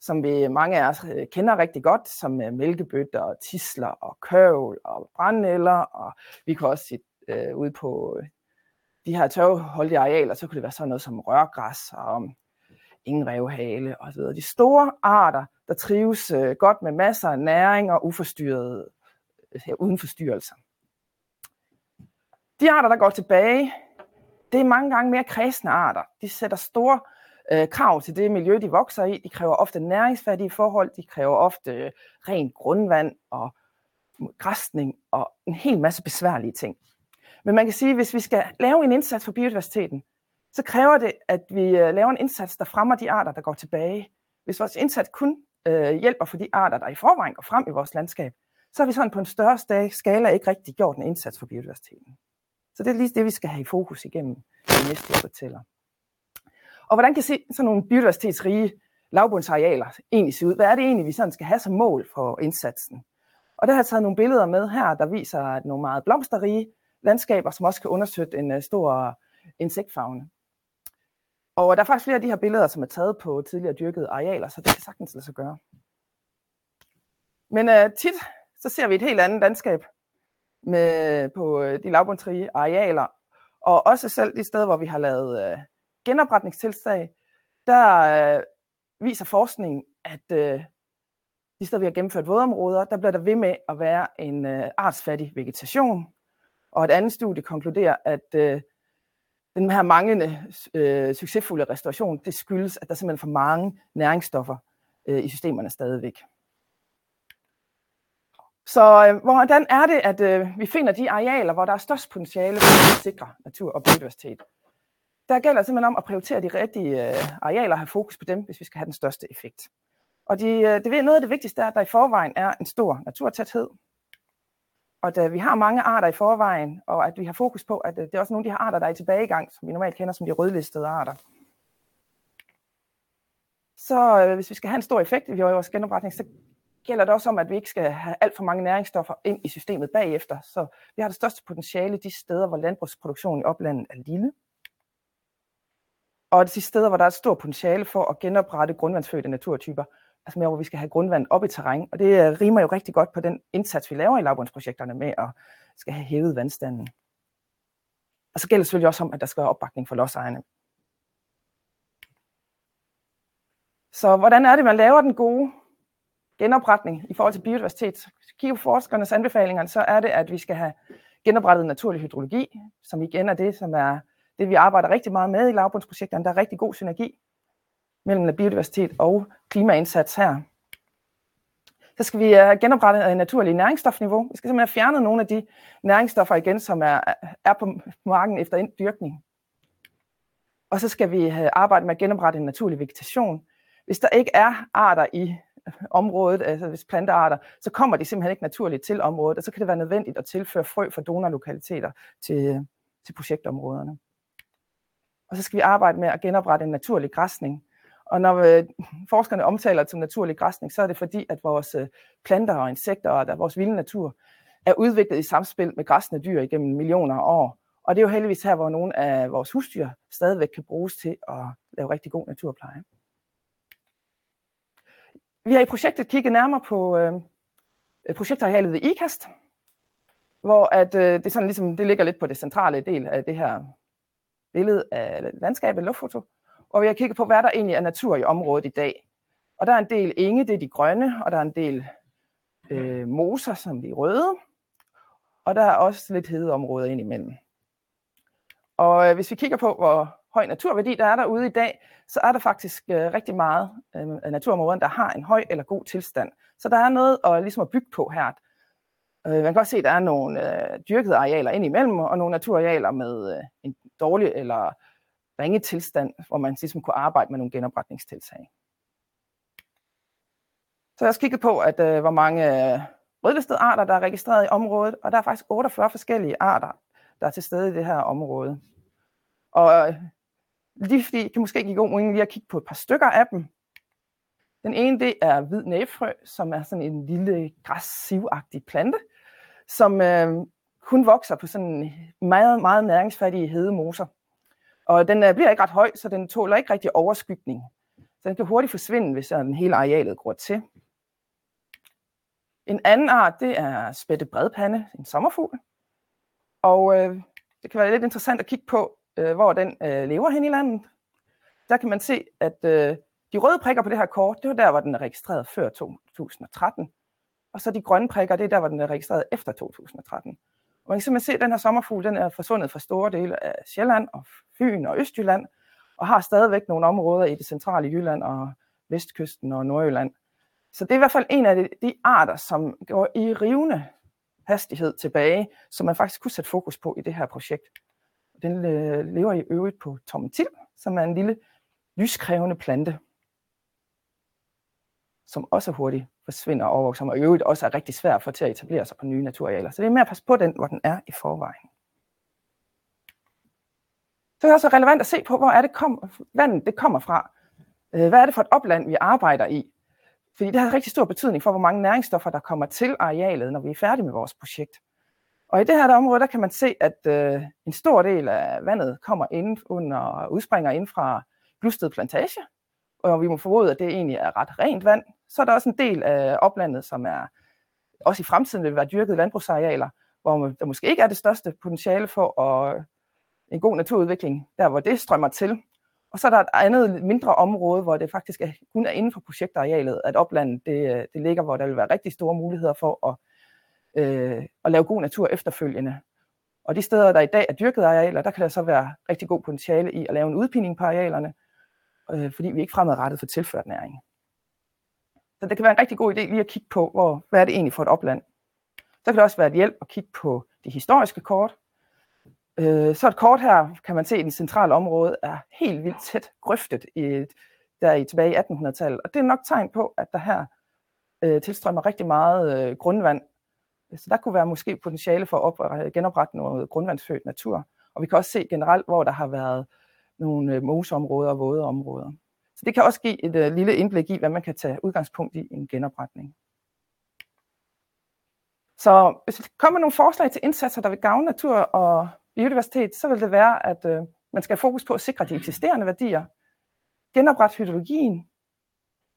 som vi mange af os øh, kender rigtig godt, som øh, mælkebøtter, tisler og køvl og brændenælder, og vi kan også se øh, ude på øh, de her tørveholdige arealer, så kunne det være sådan noget som rørgræs og um, ingen revhale og så videre. De store arter, der trives øh, godt med masser af næring og uforstyrret, øh, uden forstyrrelser. De arter, der går tilbage, det er mange gange mere kredsende arter. De sætter store øh, krav til det miljø, de vokser i. De kræver ofte næringsfattige forhold. De kræver ofte øh, rent grundvand og græsning og en hel masse besværlige ting. Men man kan sige, at hvis vi skal lave en indsats for biodiversiteten, så kræver det, at vi øh, laver en indsats, der fremmer de arter, der går tilbage. Hvis vores indsats kun øh, hjælper for de arter, der i forvejen går frem i vores landskab, så har vi sådan på en større skala ikke rigtig gjort en indsats for biodiversiteten. Så det er lige det, vi skal have i fokus igennem det næste, jeg fortæller. Og hvordan kan se sådan nogle biodiversitetsrige lavbundsarealer egentlig se ud? Hvad er det egentlig, vi sådan skal have som mål for indsatsen? Og der har jeg taget nogle billeder med her, der viser nogle meget blomsterrige landskaber, som også kan understøtte en øh, stor insektfagne. Og der er faktisk flere af de her billeder, som er taget på tidligere dyrkede arealer, så det kan sagtens lade sig gøre. Men uh, tit så ser vi et helt andet landskab med, på øh, de lavbundsrige arealer, og også selv de steder, hvor vi har lavet øh, genopretningstiltag, der øh, viser forskningen, at øh, de steder, vi har gennemført vådområder, der bliver der ved med at være en øh, artsfattig vegetation, Og et andet studie konkluderer, at øh, den her manglende øh, succesfulde restauration, det skyldes, at der er simpelthen for mange næringsstoffer øh, i systemerne stadigvæk. Så øh, hvordan er det, at øh, vi finder de arealer, hvor der er størst potentiale for at sikre natur og biodiversitet? Der gælder simpelthen om at prioritere de rigtige øh, arealer og have fokus på dem, hvis vi skal have den største effekt. Og de, øh, det, noget af det vigtigste er, at der i forvejen er en stor naturtæthed, og at vi har mange arter i forvejen, og at vi har fokus på, at øh, det er også nogle af de her arter, der er i tilbagegang, som vi normalt kender som de rødlistede arter. Så øh, hvis vi skal have en stor effekt i vores genopretning, så gælder det også om, at vi ikke skal have alt for mange næringsstoffer ind i systemet bagefter. Så vi har det største potentiale de steder, hvor landbrugsproduktionen i oplandet er lille. Og de steder, hvor der er et stort potentiale for at genoprette grundvandsfødte naturtyper, altså mere, hvor vi skal have grundvand op i terræn. Og det øh, rimer jo rigtig godt på den indsats, vi laver i lavbundsprojekterne med at skal have hævet vandstanden. Og så gælder det selvfølgelig også om, at der skal være opbakning for lodsejerne. Så hvordan er det, man laver den gode genopretning i forhold til biodiversitet? Kigger forskernes anbefalinger, så er det, at vi skal have genoprettet naturlig hydrologi, som igen er det, som er det, vi arbejder rigtig meget med i lavbundsprojekterne. Der er rigtig god synergi mellem biodiversitet og klimaindsats her. Så skal vi øh, have genoprettet et øh, naturligt næringsstofniveau. Vi skal simpelthen have fjernet nogle af de næringsstoffer igen, som er, er på marken efter en dyrkning. Og så skal vi øh, have arbejdet med at genoprette en naturlig vegetation. Hvis der ikke er arter i området, altså hvis plantearter, så kommer de simpelthen ikke naturligt til området, og så kan det være nødvendigt at tilføre frø fra donorlokaliteter til, til projektområderne. Og så skal vi arbejde med at genoprette en naturlig græsning. Og når øh, forskerne omtaler det som naturlig græsning, så er det fordi, at vores øh, planter og insekter og vores vilde natur er udviklet i samspil med græsne dyr igennem millioner af år. Og det er jo heldigvis her, hvor nogle af vores husdyr stadigvæk kan bruges til at lave rigtig god naturpleje. Vi har i projektet kigget nærmere på øh, projektarealet ved IKAST, hvor at, øh, det, sådan ligesom, det ligger lidt på det centrale del af det her billede af landskabet, luftfoto, og vi har kigget på, hvad der egentlig er natur i området i dag. Og der er en del enge, det er de grønne, og der er en del øh, moser, som de røde, og der er også lidt hedeområder ind imellem. Og øh, hvis vi kigger på, hvor høj naturværdi der er derude i dag, så er der faktisk øh, rigtig meget øh, naturområder, der har en høj eller god tilstand. Så der er noget at, ligesom at bygge på her. Øh, man kan også se, at der er nogle øh, dyrkede arealer indimellem, og nogle naturarealer med øh, en dårlig eller ringe tilstand, hvor man ligesom kunne arbejde med nogle genopretningstiltag. Så jeg har også kigget på, at øh, hvor mange øh, rødlistede arter, der er registreret i området, og der er faktisk 48 forskellige arter, der er til stede i det her område. Og øh, lige fordi det måske give god mening lige at kigge på et par stykker af dem. Den ene, det er hvid næbfrø, som er sådan en lille græssivagtig plante, som øh, kun vokser på sådan meget, meget næringsfattige hedemoser. Og den øh, bliver ikke ret høj, så den tåler ikke rigtig overskygning. Så den kan hurtigt forsvinde, hvis den hele arealet går til. En anden art, det er spætte bredpande, en sommerfugl. Og øh, det kan være lidt interessant at kigge på, øh, hvor den øh, lever hen i landet. Der kan man se, at øh, de røde prikker på det her kort, det var der, hvor den er registreret før 2013. Og så de grønne prikker, det er der, hvor den er registreret efter 2013. Og man kan simpelthen se, at den her sommerfugl den er forsvundet fra store dele af Sjælland og Fyn og Østjylland, og har stadigvæk nogle områder i det centrale Jylland og Vestkysten og Nordjylland. Så det er i hvert fald en af de, de arter, som går i rivende hastighed tilbage, som man faktisk kunne sætte fokus på i det her projekt. Den øh, lever i øvrigt på tomatil, som er en lille lyskrævende plante, som også hurtigt forsvinder og overvokser, og i øvrigt også er rigtig svært at få til at etablere sig på nye naturarealer. Så det er med at passe på den, hvor den er i forvejen. Så er det også relevant at se på, hvor er det kom, vandet det kommer fra. Øh, hvad er det for et opland, vi arbejder i? Fordi det har rigtig stor betydning for, hvor mange næringsstoffer, der kommer til arealet, når vi er færdige med vores projekt. Og i det her område, der kan man se, at øh, en stor del af vandet kommer ind under, udspringer ind fra Glusted Plantage, og vi må formode, at det egentlig er ret rent vand. Så er der også en del af oplandet, som er også i fremtiden vil være dyrket landbrugsarealer, hvor der måske ikke er det største potentiale for at, en god naturudvikling, der hvor det strømmer til. Og så er der et andet mindre område, hvor det faktisk er, kun er inden for projektarealet, at oplandet det, øh, det ligger, hvor der vil være rigtig store muligheder for at, øh, og lave god natur efterfølgende. Og de steder, der i dag er dyrkede arealer, der kan der så være rigtig god potentiale i at lave en udpining på arealerne, øh, fordi vi ikke fremadrettet får tilført næring. Så det kan være en rigtig god idé lige at kigge på, hvor, hvad er det egentlig for et opland. Så kan det også være et hjælp at kigge på de historiske kort. Øh, så et kort her, kan man se, i den centrale område er helt vildt tæt grøftet i, der i tilbage i 1800-tallet. Og det er nok tegn på, at der her øh, tilstrømmer rigtig meget øh, grundvand. Så der kunne være måske potentiale for at op, genoprette noget grundvandsfødt natur. Og vi kan også se generelt, hvor der har været nogle øh, moseområder og våde områder. Så det kan også give et uh, lille indblik i, hvad man kan tage udgangspunkt i en genopretning. Så hvis der kommer nogle forslag til indsatser, der vil gavne natur og biodiversitet, så vil det være, at uh, man skal have fokus på at sikre de eksisterende værdier, genoprette hydrologien,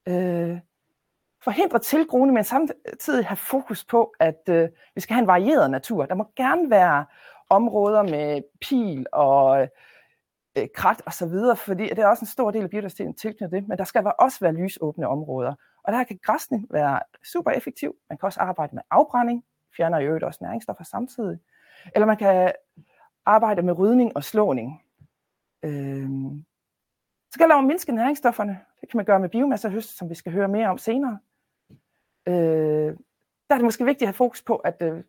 øh, forhindre tilgroende, men samtidig have fokus på, at øh, vi skal have en varieret natur. Der må gerne være områder med pil og øh, krat og så videre, fordi det er også en stor del af biodiversiteten tilknyttet det, men der skal også være lysåbne områder. Og der kan græsning være super effektiv. Man kan også arbejde med afbrænding, fjerner i øvrigt også næringsstoffer samtidig. Eller man kan arbejde med rydning og slåning. Øhm. Så kan at mindske næringsstofferne. Det kan man gøre med biomassehøst, som vi skal høre mere om senere. Øh, der er det måske vigtigt at have fokus på, at øh,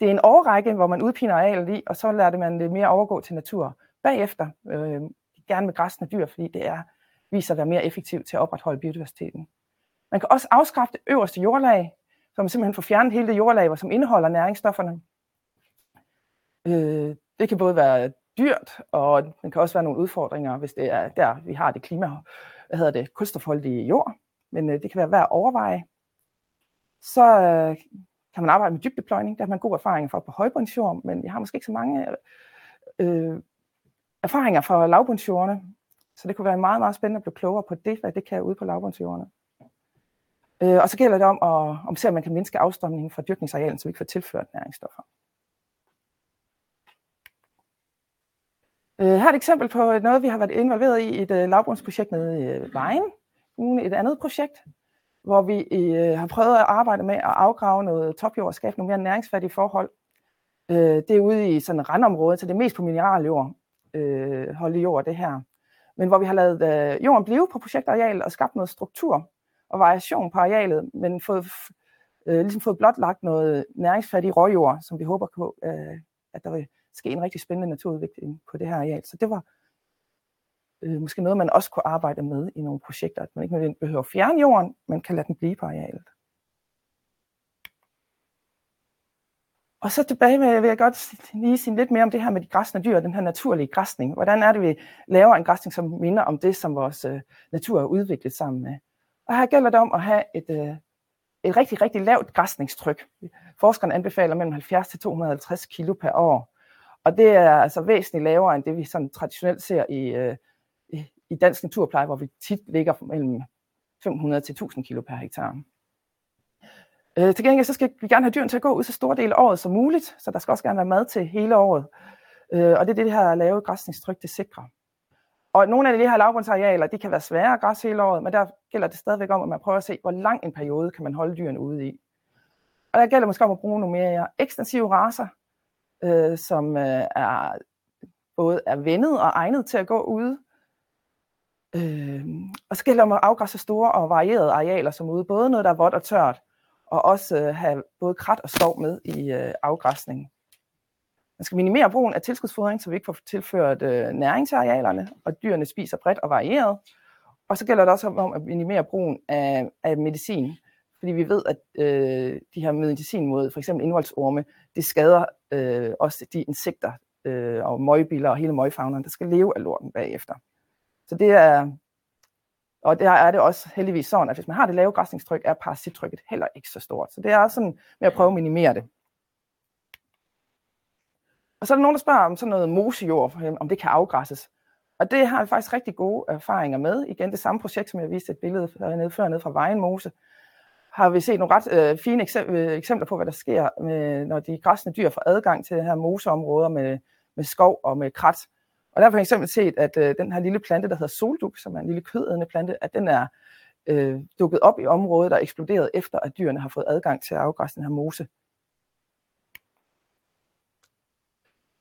det er en årrække, hvor man udpiner arealet i, og så lader det man det mere overgå til natur bagefter. Øh, gerne med græsne dyr, fordi det er, viser at være mere effektivt til at opretholde biodiversiteten. Man kan også afskaffe det øverste jordlag, så man simpelthen får fjernet hele det jordlag, som indeholder næringsstofferne. Øh, det kan både være dyrt, og det kan også være nogle udfordringer, hvis det er der, vi har det klima, hvad hedder det, kulstofholdige jord. Men øh, det kan være værd at overveje. Så øh, kan man arbejde med dybdepløjning. Der har man god erfaring fra på højbundsjord, men jeg har måske ikke så mange øh, erfaringer fra lavbundsjordene. Så det kunne være meget, meget spændende at blive klogere på det, hvad det kan ude på lavbundsjordene. Øh, og så gælder det om at om se, om man kan mindske afstrømningen fra dyrkningsarealen, så vi ikke får tilført næringsstoffer. Øh, her er et eksempel på noget, vi har været involveret i et øh, lavbundsprojekt nede i øh, Vejen, et andet projekt, hvor vi øh, har prøvet at arbejde med at afgrave noget topjord og skabe nogle mere næringsfattige forhold. Øh, det er ude i sådan et randområde, så det er mest på mineraljord, øh, holde jord det her. Men hvor vi har lavet øh, jorden blive på projektarealet og skabt noget struktur og variation på arealet, men fået, øh, ligesom fået blotlagt noget næringsfattig råjord, som vi håber på, øh, at der vil ske en rigtig spændende naturudvikling på det her areal. Så det var øh, måske noget, man også kunne arbejde med i nogle projekter, at man ikke nødvendigvis behøver at fjerne jorden, men kan lade den blive på arealet. Og så tilbage med, vil jeg godt lige sige lidt mere om det her med de græsne dyr, den her naturlige græsning. Hvordan er det, vi laver en græsning, som minder om det, som vores øh, natur er udviklet sammen med? Og her gælder det om at have et, øh, et rigtig, rigtig lavt græsningstryk. Forskerne anbefaler mellem 70 til 250 kilo per år. Og det er altså væsentligt lavere end det, vi sådan traditionelt ser i, øh, i, dansk naturpleje, hvor vi tit ligger mellem 500 til 1000 kilo per hektar. Øh, til gengæld så skal vi gerne have dyrene til at gå ud så store del af året som muligt, så der skal også gerne være mad til hele året. Øh, og det er det, det her lave græsningstryk, det sikrer. Og nogle af de her lavbundsarealer, de kan være svære at græsse hele året, men der gælder det stadigvæk om, at man prøver at se, hvor lang en periode kan man holde dyrene ude i. Og der gælder måske om at bruge nogle mere ekstensive raser, øh, som øh, er både er vendet og egnet til at gå ude. Øh, og så gælder det om at afgræsse store og varierede arealer som ude, både noget, der er vådt og tørt, og også øh, have både krat og skov med i øh, afgræsningen. Man skal minimere brugen af tilskudsfodring, så vi ikke får tilført øh, næringsarealerne, og dyrene spiser bredt og varieret. Og så gælder det også om at minimere brugen af, af medicin, fordi vi ved, at øh, de her medicin mod for eksempel indvoldsorme, det skader øh, også de insekter øh, og møgbiller og hele møgfagnerne, der skal leve af lorten bagefter. Så det er, og der er det også heldigvis sådan, at hvis man har det lave græsningstryk, er parasittrykket heller ikke så stort. Så det er sådan med at prøve at minimere det. Og så er der nogen, der spørger om sådan noget mosejord, om det kan afgræsses. Og det har vi faktisk rigtig gode erfaringer med. Igen det samme projekt, som jeg viste et billede nede før nede fra Vejen Mose, har vi set nogle ret øh, fine øh, eksempler på, hvad der sker, med, når de græsne dyr får adgang til det her moseområder med, med skov og med krat. Og der har for eksempel set, at øh, den her lille plante, der hedder solduk, som er en lille kødædende plante, at den er øh, dukket op i området og eksploderet efter, at dyrene har fået adgang til at afgræsse den her mose.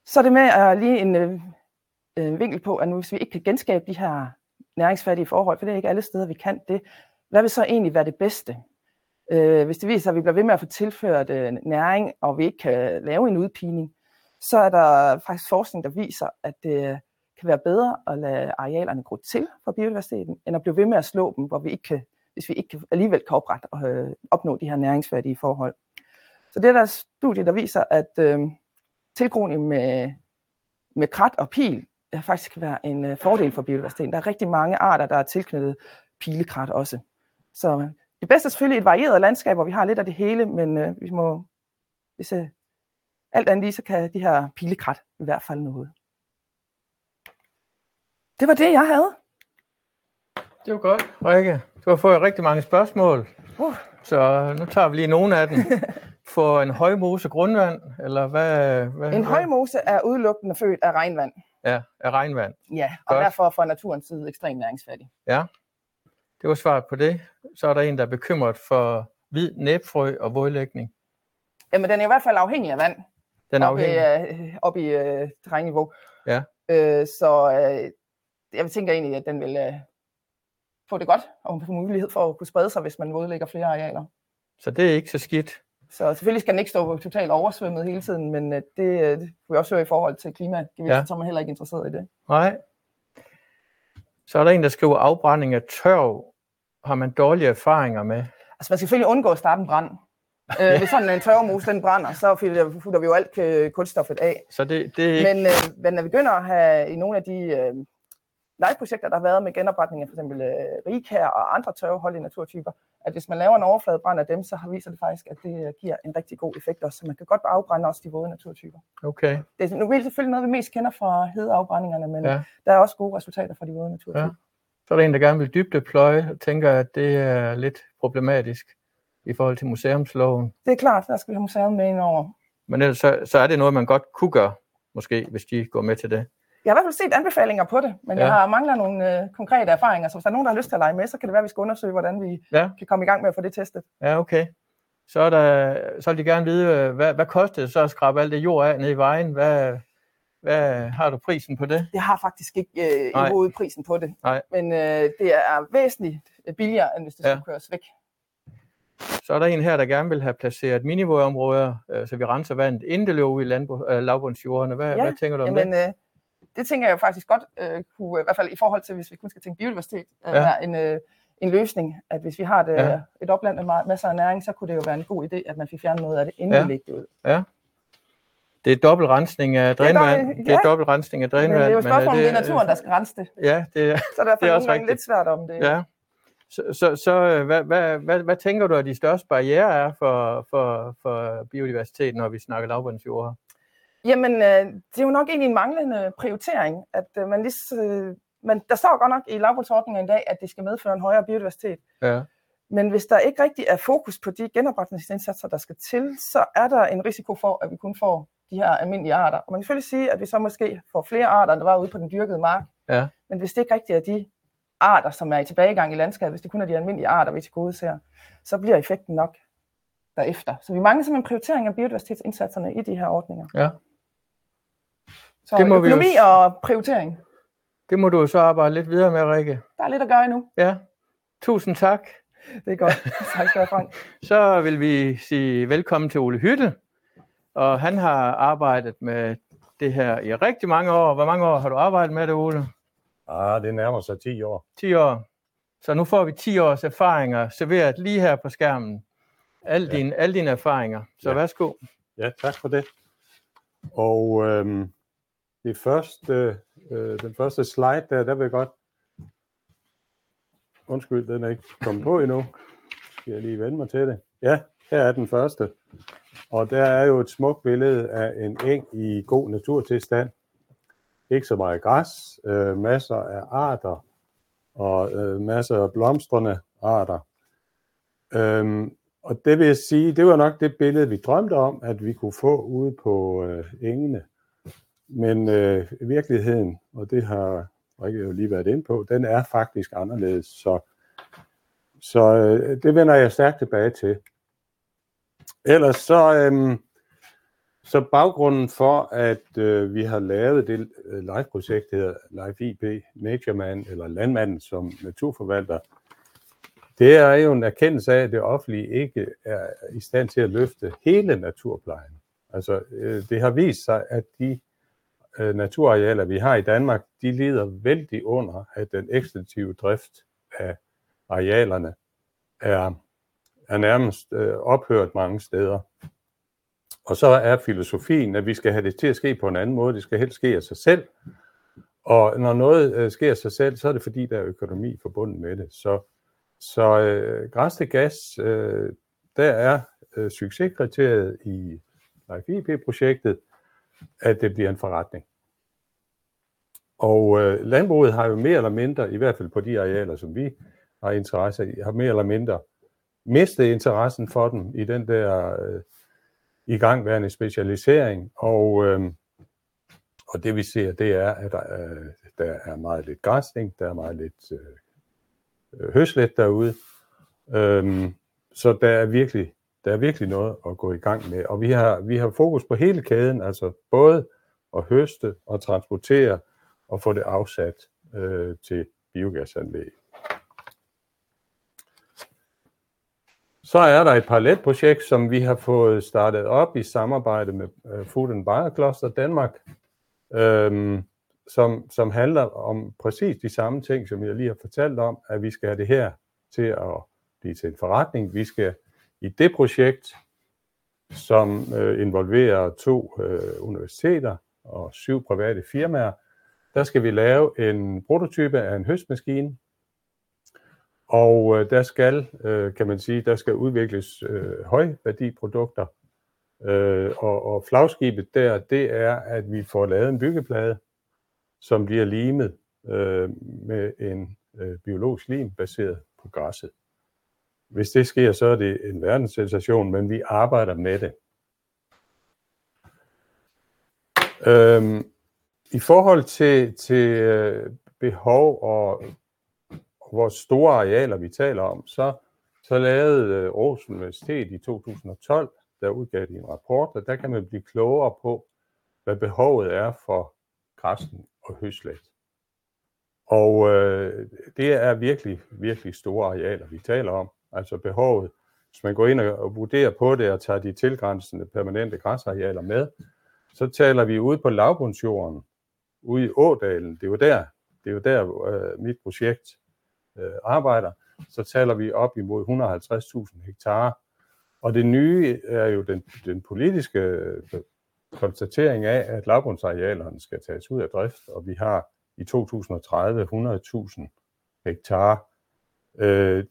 Så er det med at lige en øh, øh, vinkel på, at nu, hvis vi ikke kan genskabe de her næringsfattige forhold, for det er ikke alle steder, vi kan det, hvad vil så egentlig være det bedste? Øh, hvis det viser sig, at vi bliver ved med at få tilført øh, næring, og vi ikke kan lave en udpining, så er der faktisk forskning, der viser, at det øh, kan være bedre at lade arealerne gro til for biodiversiteten, end at blive ved med at slå dem, hvor vi ikke kan, hvis vi ikke alligevel kan oprette og øh, opnå de her næringsværdige forhold. Så det er der studie, der viser, at øh, tilgroning med, med krat og pil øh, faktisk kan være en øh, fordel for biodiversiteten. Der er rigtig mange arter, der er tilknyttet pilekrat også. Så det bedste er selvfølgelig et varieret landskab, hvor vi har lidt af det hele, men øh, vi må, hvis øh, alt andet lige, så kan de her pilekrat i hvert fald noget. Det var det, jeg havde. Det var godt, Rikke. Du har fået rigtig mange spørgsmål, uh. så nu tager vi lige nogle af dem. For en højmose grundvand, eller hvad? hvad en højmose er udelukkende født af regnvand. Ja, af regnvand. Ja, og godt. derfor fra naturens side ekstremt næringsfattig. Ja, det var svaret på det. Så er der en, der er bekymret for hvid næbfrø og vådlægning. Jamen, den er i hvert fald afhængig af vand. Den er afhængig? Op i, øh, op i uh, terrænniveau. Ja. Øh, så øh, jeg tænker egentlig, at den vil øh, få det godt, og få mulighed for at kunne sprede sig, hvis man vådlægger flere arealer. Så det er ikke så skidt? Så selvfølgelig skal den ikke stå totalt oversvømmet hele tiden, men øh, det, øh, det kunne vi også høre i forhold til klimagevinsten, ja. så er man heller ikke interesseret i det. Nej. Så er der en, der skriver afbrænding af tørv. Har man dårlige erfaringer med? Altså man skal selvfølgelig undgå at starte en brand. Øh, hvis sådan en tørvemos den brænder, så futter vi jo alt øh, kulstoffet af. Så det, det er ikke... Men, øh, men når vi begynder at have i nogle af de øh, legeprojekter, der har været med genopretning af for eksempel øh, rigkær og andre tørveholdige naturtyper, at hvis man laver en overfladebrand af dem, så har viser det faktisk, at det øh, giver en rigtig god effekt også. Så man kan godt afbrænde også de våde naturtyper. Okay. Det er nu er selvfølgelig noget, vi mest kender fra hedeafbrændingerne, men ja. der er også gode resultater fra de våde naturtyper. Ja. Så er der en, der gerne vil dybdepløje og tænker, at det er lidt problematisk i forhold til museumsloven. Det er klart, der skal vi have museum med ind over. Men ellers, så, så er det noget, man godt kunne gøre, måske, hvis de går med til det. Jeg har i hvert fald set anbefalinger på det, men ja. jeg har mangler nogle øh, konkrete erfaringer, så hvis der er nogen, der har lyst til at lege med, så kan det være, at vi skal undersøge, hvordan vi ja. kan komme i gang med at få det testet. Ja, okay. Så, er der, så vil de gerne vide, øh, hvad, hvad koster det så at skrabe alt det jord af ned i vejen? Hvad, hvad har du prisen på det? Jeg har faktisk ikke øh, i hovedet prisen på det, Nej. men øh, det er væsentligt billigere, end hvis det ja. skulle køres væk. Så er der en her, der gerne vil have placeret minivådområder, øh, så vi renser vandet, inden det løber ud i landbrug, øh, lavbundsjordene. Hvad, ja. hvad tænker du om Jamen, det? Øh, det tænker jeg jo faktisk godt øh, kunne, i hvert fald i forhold til, hvis vi kun skal tænke biodiversitet, øh, ja. være en, øh, en løsning, at hvis vi har et, ja. et opland med masser af næring, så kunne det jo være en god idé, at man fik fjernet noget af det, inden ja. det ud. Ja. Det er dobbelt rensning af drænvand. Det er, det er dobbelt rensning af drænvand. Men det er jo spørgsmål, om det er naturen, der skal rense det. Ja, det er Så derfor det er også lidt svært om det. Ja. Så, så, så hvad, hvad, hvad, hvad tænker du, at de største barriere er for, for, for biodiversitet, når vi snakker lavbundsjord? Jamen, øh, det er jo nok egentlig en manglende prioritering, at øh, man lige, øh, man, der står godt nok i lavbundsordningen i dag, at det skal medføre en højere biodiversitet. Ja. Men hvis der ikke rigtig er fokus på de genopretningsindsatser, der skal til, så er der en risiko for, at vi kun får de her almindelige arter. Og man kan selvfølgelig sige, at vi så måske får flere arter, end der var ude på den dyrkede mark. Ja. Men hvis det ikke rigtig er de arter, som er i tilbagegang i landskabet, hvis det kun er de almindelige arter, vi til gode ser, så bliver effekten nok derefter. Så vi mangler simpelthen prioritering af biodiversitetsindsatserne i de her ordninger. Ja. Så det må økonomi vi jo... og prioritering. Det må du så arbejde lidt videre med, Rikke. Der er lidt at gøre endnu. Ja. Tusind tak. Det er godt. tak skal du Frank. Så vil vi sige velkommen til Ole Hytte. Og han har arbejdet med det her i rigtig mange år. Hvor mange år har du arbejdet med det, Ole? Ah, det nærmer sig 10 år. 10 år. Så nu får vi 10 års erfaringer serveret lige her på skærmen. Alle, ja. dine, alle dine erfaringer. Så ja. værsgo. Ja, tak for det. Og øhm, det første, øh, den første slide der, der vil jeg godt... Undskyld, den er ikke kommet på endnu. Skal jeg lige vende mig til det? Ja, her er den første. Og der er jo et smukt billede af en eng i god naturtilstand. Ikke så meget græs, øh, masser af arter og øh, masser af blomstrende arter. Øhm, og det vil jeg sige, det var nok det billede, vi drømte om, at vi kunne få ude på øh, engene. Men øh, virkeligheden, og det har Rikke jo lige været ind på, den er faktisk anderledes. Så, så øh, det vender jeg stærkt tilbage til. Ellers så, øh, så baggrunden for, at øh, vi har lavet det øh, live-projekt, der hedder Live IP, Natureman, eller Landmanden som naturforvalter, det er jo en erkendelse af, at det offentlige ikke er i stand til at løfte hele naturplejen. Altså, øh, det har vist sig, at de øh, naturarealer, vi har i Danmark, de lider vældig under, at den ekstensive drift af arealerne er, er nærmest øh, ophørt mange steder. Og så er filosofien, at vi skal have det til at ske på en anden måde. Det skal helst ske af sig selv. Og når noget øh, sker af sig selv, så er det fordi, der er økonomi forbundet med det. Så, så øh, græs til gas, øh, der er øh, succeskriteriet i Life IP-projektet, at det bliver en forretning. Og øh, landbruget har jo mere eller mindre, i hvert fald på de arealer, som vi har interesse i, har mere eller mindre mistet interessen for dem i den der øh, i gangværende specialisering. Og, øh, og det vi ser, det er, at der, øh, der er meget lidt græsning, der er meget lidt øh, øh høslet derude. Øh, så der er virkelig der er virkelig noget at gå i gang med. Og vi har, vi har fokus på hele kæden, altså både at høste og transportere og få det afsat øh, til biogasanlæg. Så er der et parallelprojekt, som vi har fået startet op i samarbejde med øh, Food and Biocluster Danmark, øhm, som, som handler om præcis de samme ting, som jeg lige har fortalt om, at vi skal have det her til at blive til en forretning. Vi skal i det projekt, som øh, involverer to øh, universiteter og syv private firmaer, der skal vi lave en prototype af en høstmaskine, og øh, der skal, øh, kan man sige, der skal udvikles øh, højværdiprodukter, øh, og, og flagskibet der, det er, at vi får lavet en byggeplade, som bliver limet øh, med en øh, biologisk lim baseret på græsset. Hvis det sker, så er det en verdenssensation, men vi arbejder med det. Øhm, I forhold til, til øh, behov og, og hvor store arealer vi taler om, så, så lavede øh, Aarhus Universitet i 2012, der udgav de en rapport, og der kan man blive klogere på, hvad behovet er for græsning og høslet. Og øh, det er virkelig, virkelig store arealer, vi taler om altså behovet. Hvis man går ind og vurderer på det og tager de tilgrænsende permanente græsarealer med, så taler vi ude på lavbundsjorden, ude i Ådalen, det er jo der, det er jo der øh, mit projekt øh, arbejder, så taler vi op imod 150.000 hektar. Og det nye er jo den, den politiske øh, konstatering af, at lavbundsarealerne skal tages ud af drift, og vi har i 2030 100.000 hektar. Øh,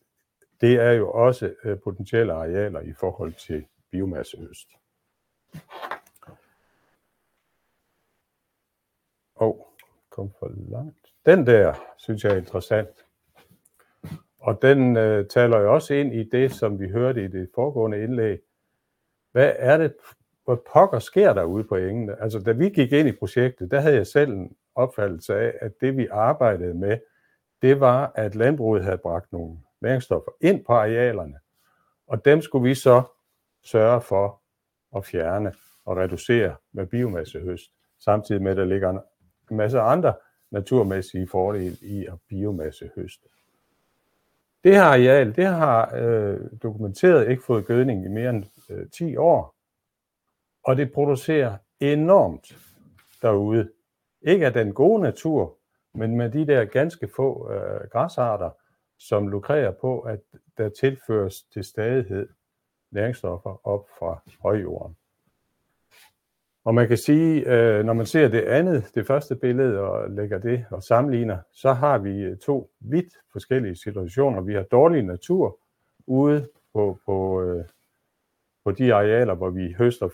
det er jo også øh, potentielle arealer i forhold til biomasseøst. Og oh, kom for langt. Den der, synes jeg er interessant. Og den øh, taler jo også ind i det, som vi hørte i det foregående indlæg. Hvad er det, hvad pokker sker der ude på engene? Altså, da vi gik ind i projektet, der havde jeg selv en opfattelse af, at det vi arbejdede med, det var, at landbruget havde bragt nogle næringsstoffer ind på arealerne, og dem skulle vi så sørge for at fjerne og reducere med biomassehøst, samtidig med, at der ligger en masse andre naturmæssige fordele i at biomassehøste. Det her areal, det har øh, dokumenteret ikke fået gødning i mere end øh, 10 år, og det producerer enormt derude. Ikke af den gode natur, men med de der ganske få øh, græsarter, som lukrerer på, at der tilføres til stadighed næringsstoffer op fra højjorden. Og man kan sige, øh, når man ser det andet, det første billede, og lægger det og sammenligner, så har vi øh, to vidt forskellige situationer. Vi har dårlig natur ude på, på, øh, på de arealer, hvor vi høster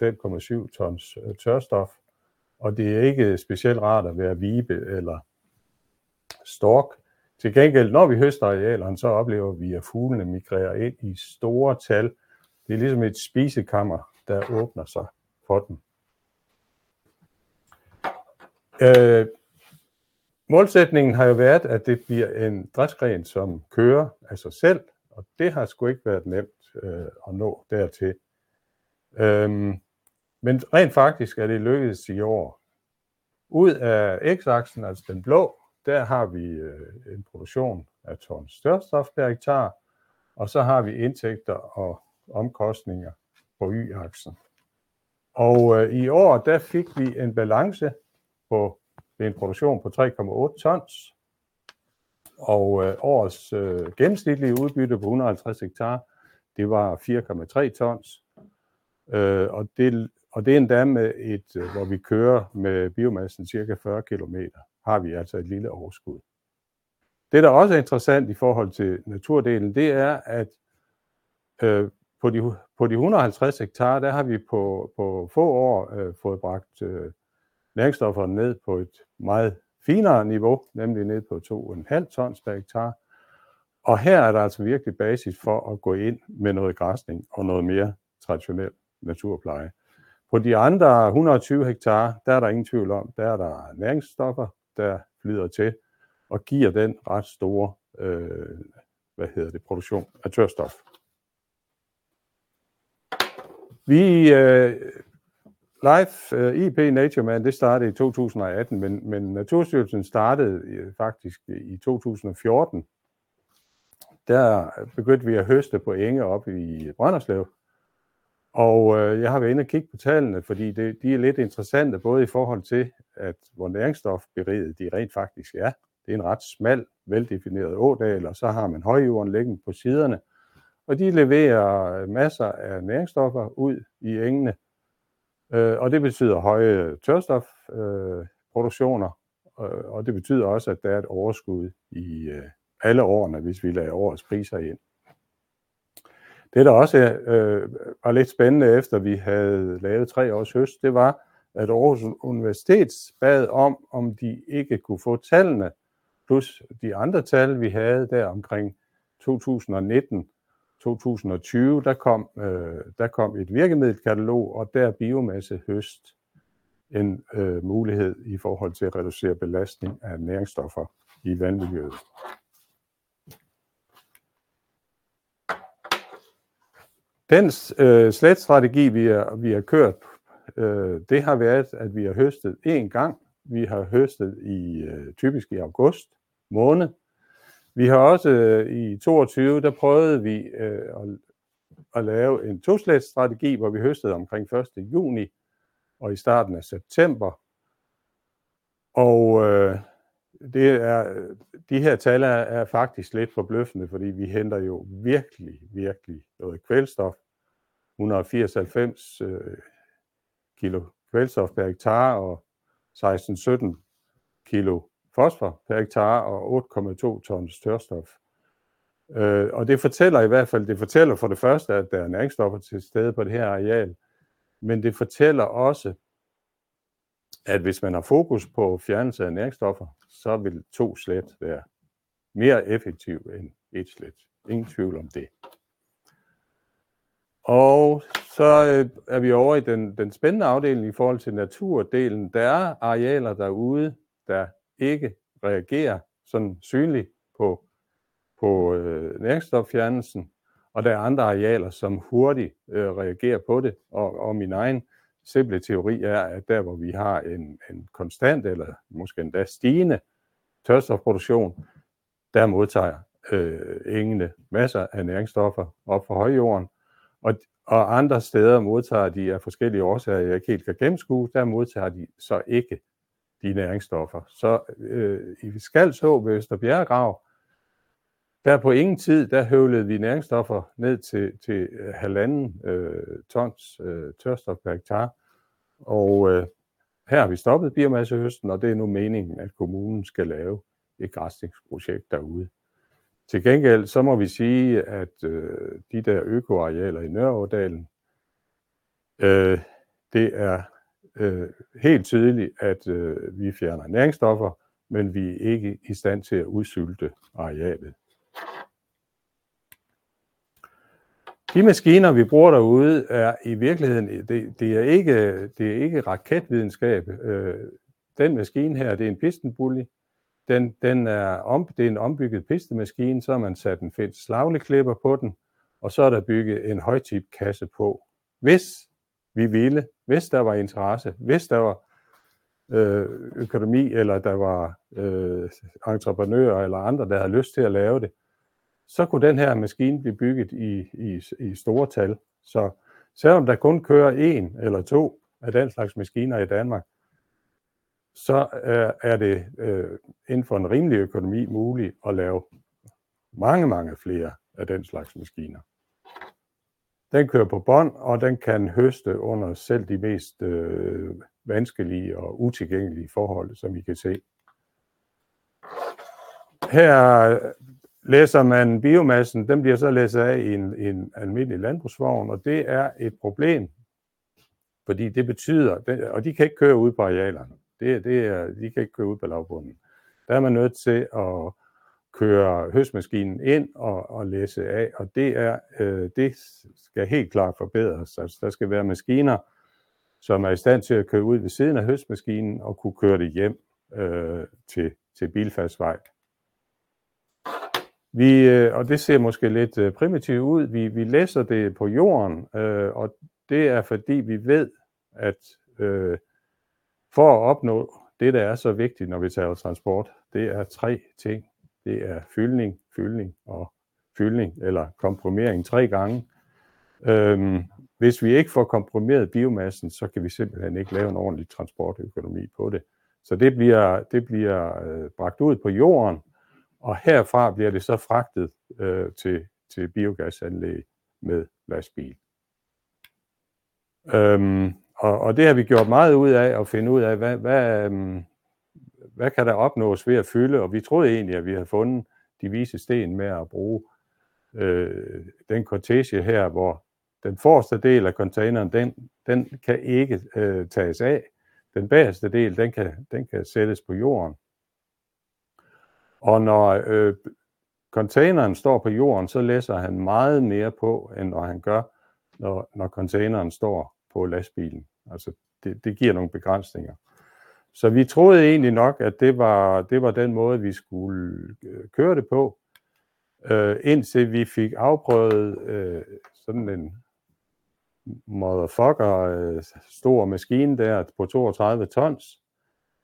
5,7 tons tørstof, og det er ikke specielt rart at være vibe eller stork, til gengæld, når vi høster arealerne, så oplever vi, at fuglene migrerer ind i store tal. Det er ligesom et spisekammer, der åbner sig for dem. Øh, målsætningen har jo været, at det bliver en drætsgren, som kører af sig selv, og det har sgu ikke været nemt øh, at nå dertil. Øh, Men rent faktisk er det lykkedes i år. Ud af x-aksen, altså den blå, der har vi øh, en produktion af tons størstof per hektar, og så har vi indtægter og omkostninger på y-aksen. Og øh, i år, der fik vi en balance på en produktion på 3,8 tons, og øh, årets øh, gennemsnitlige udbytte på 150 hektar, det var 4,3 tons. Øh, og, det, og det er endda med et, øh, hvor vi kører med biomassen cirka 40 km, har vi altså et lille overskud. Det, der også er interessant i forhold til naturdelen, det er, at øh, på, de, på de 150 hektar, der har vi på, på få år øh, fået bragt øh, næringsstofferne ned på et meget finere niveau, nemlig ned på 2,5 tons per hektar. Og her er der altså virkelig basis for at gå ind med noget græsning og noget mere traditionel naturpleje. På de andre 120 hektar, der er der ingen tvivl om, der er der næringsstoffer, der flyder til og giver den ret store øh, hvad hedder det, produktion af tørstof. Vi øh, Life øh, uh, IP Nature Man, det startede i 2018, men, men Naturstyrelsen startede uh, faktisk i 2014. Der begyndte vi at høste på enge op i Brønderslev. Og uh, jeg har været inde og kigge på tallene, fordi det, de er lidt interessante, både i forhold til, at hvor næringsstofberiget de rent faktisk er. Det er en ret smal, veldefineret ådal, og så har man højjorden liggende på siderne. Og de leverer masser af næringsstoffer ud i engene, Øh, og det betyder høje tørstofproduktioner, øh, og det betyder også, at der er et overskud i øh, alle årene, hvis vi lader årets priser ind. Det, der også øh, var lidt spændende, efter vi havde lavet tre års høst, det var, at Aarhus Universitet bad om, om de ikke kunne få tallene, plus de andre tal, vi havde der omkring 2019, 2020, der kom, øh, der kom et virkemiddelkatalog, og der er biomasse høst en øh, mulighed i forhold til at reducere belastning af næringsstoffer i vandmiljøet. Den øh, sletstrategi, vi har, vi har kørt, øh, det har været, at vi har høstet én gang. Vi har høstet i øh, typisk i august måned, vi har også øh, i 22, der prøvede vi øh, at, at lave en strategi, hvor vi høstede omkring 1. juni og i starten af september. Og øh, det er, de her tal er, er faktisk lidt forbløffende, fordi vi henter jo virkelig, virkelig noget kvælstof. 180-90 øh, kilo kvælstof per hektar og 16-17 kilo fosfor per hektar og 8,2 tons tørstof. Øh, og det fortæller i hvert fald, det fortæller for det første, at der er næringsstoffer til stede på det her areal, men det fortæller også, at hvis man har fokus på fjernelse af næringsstoffer, så vil to slet være mere effektiv end et slet. Ingen tvivl om det. Og så øh, er vi over i den, den spændende afdeling i forhold til naturdelen. Der er arealer derude, der ikke reagerer sådan synligt på, på øh, næringsstoffjernelsen, og der er andre arealer, som hurtigt øh, reagerer på det, og, og min egen simple teori er, at der hvor vi har en, en konstant eller måske endda stigende tørstofproduktion, der modtager øh, engene masser af næringsstoffer op fra højjorden, og, og andre steder modtager de af forskellige årsager, jeg ikke helt kan gennemskue, der modtager de så ikke de næringsstoffer. Så øh, i så ved Østerbjerggrav, der på ingen tid, der høvlede vi næringsstoffer ned til, til øh, halvanden øh, tons øh, tørstof per hektar. Og øh, her har vi stoppet biomassehøsten, og det er nu meningen, at kommunen skal lave et græsningsprojekt derude. Til gengæld så må vi sige, at øh, de der økoarealer i Nørreådalen, øh, det er øh, helt tydeligt, at øh, vi fjerner næringsstoffer, men vi er ikke i stand til at udsylte arealet. De maskiner, vi bruger derude, er i virkeligheden, det, det, er, ikke, det er ikke raketvidenskab. Øh, den maskine her, det er en pistenbully. Den, den er om, det er en ombygget pistemaskine, så har man sat en fedt slagleklipper på den, og så er der bygget en højtip kasse på. Hvis vi ville, hvis der var interesse, hvis der var øh, økonomi, eller der var øh, entreprenører eller andre, der havde lyst til at lave det, så kunne den her maskine blive bygget i, i, i store tal. Så selvom der kun kører en eller to af den slags maskiner i Danmark, så er, er det øh, inden for en rimelig økonomi muligt at lave mange, mange flere af den slags maskiner. Den kører på bånd, og den kan høste under selv de mest øh, vanskelige og utilgængelige forhold, som I kan se. Her læser man biomassen, den bliver så læst af i en, en almindelig landbrugsvogn, og det er et problem, fordi det betyder, og de kan ikke køre ud på arealerne, det, det er, de kan ikke køre ud på lavbunden. Der er man nødt til at køre høstmaskinen ind og, og læse af, og det, er, øh, det skal helt klart forbedres. Altså, der skal være maskiner, som er i stand til at køre ud ved siden af høstmaskinen og kunne køre det hjem øh, til, til bilfærdsvej. Vi, øh, og det ser måske lidt øh, primitivt ud. Vi, vi læser det på jorden, øh, og det er fordi vi ved, at øh, for at opnå det, der er så vigtigt, når vi taler transport, det er tre ting. Det er fyldning, fyldning og fyldning, eller komprimering tre gange. Øhm, hvis vi ikke får komprimeret biomassen, så kan vi simpelthen ikke lave en ordentlig transportøkonomi på det. Så det bliver, det bliver øh, bragt ud på jorden, og herfra bliver det så fragtet øh, til, til biogasanlæg med lastbil. Øhm, og, og det har vi gjort meget ud af at finde ud af, hvad, hvad, øhm, hvad kan der opnås ved at fylde, og vi troede egentlig, at vi havde fundet de vise sten med at bruge øh, den kortege her, hvor den forreste del af containeren, den, den kan ikke øh, tages af. Den bagerste del, den kan, den kan sættes på jorden. Og når øh, containeren står på jorden, så læser han meget mere på, end når han gør, når, når containeren står på lastbilen. Altså, det, det giver nogle begrænsninger. Så vi troede egentlig nok, at det var, det var den måde, vi skulle øh, køre det på, øh, indtil vi fik afprøvet øh, sådan en motherfucker øh, stor maskine der på 32 tons.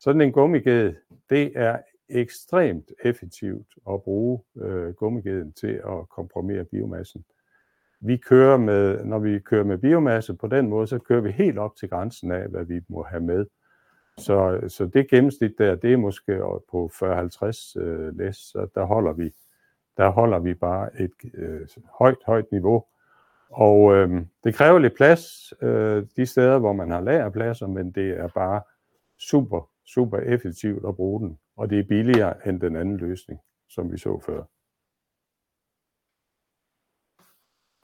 Sådan en gummiged, det er ekstremt effektivt at bruge øh, gummigeden til at komprimere biomassen. Vi kører med, når vi kører med biomasse på den måde, så kører vi helt op til grænsen af, hvad vi må have med. Så, så det gennemsnit der, det er måske på 40-50 øh, læs, så der holder vi, der holder vi bare et øh, højt, højt niveau. Og øh, det kræver lidt plads øh, de steder, hvor man har lagerpladser, men det er bare super, super effektivt at bruge den. Og det er billigere end den anden løsning, som vi så før.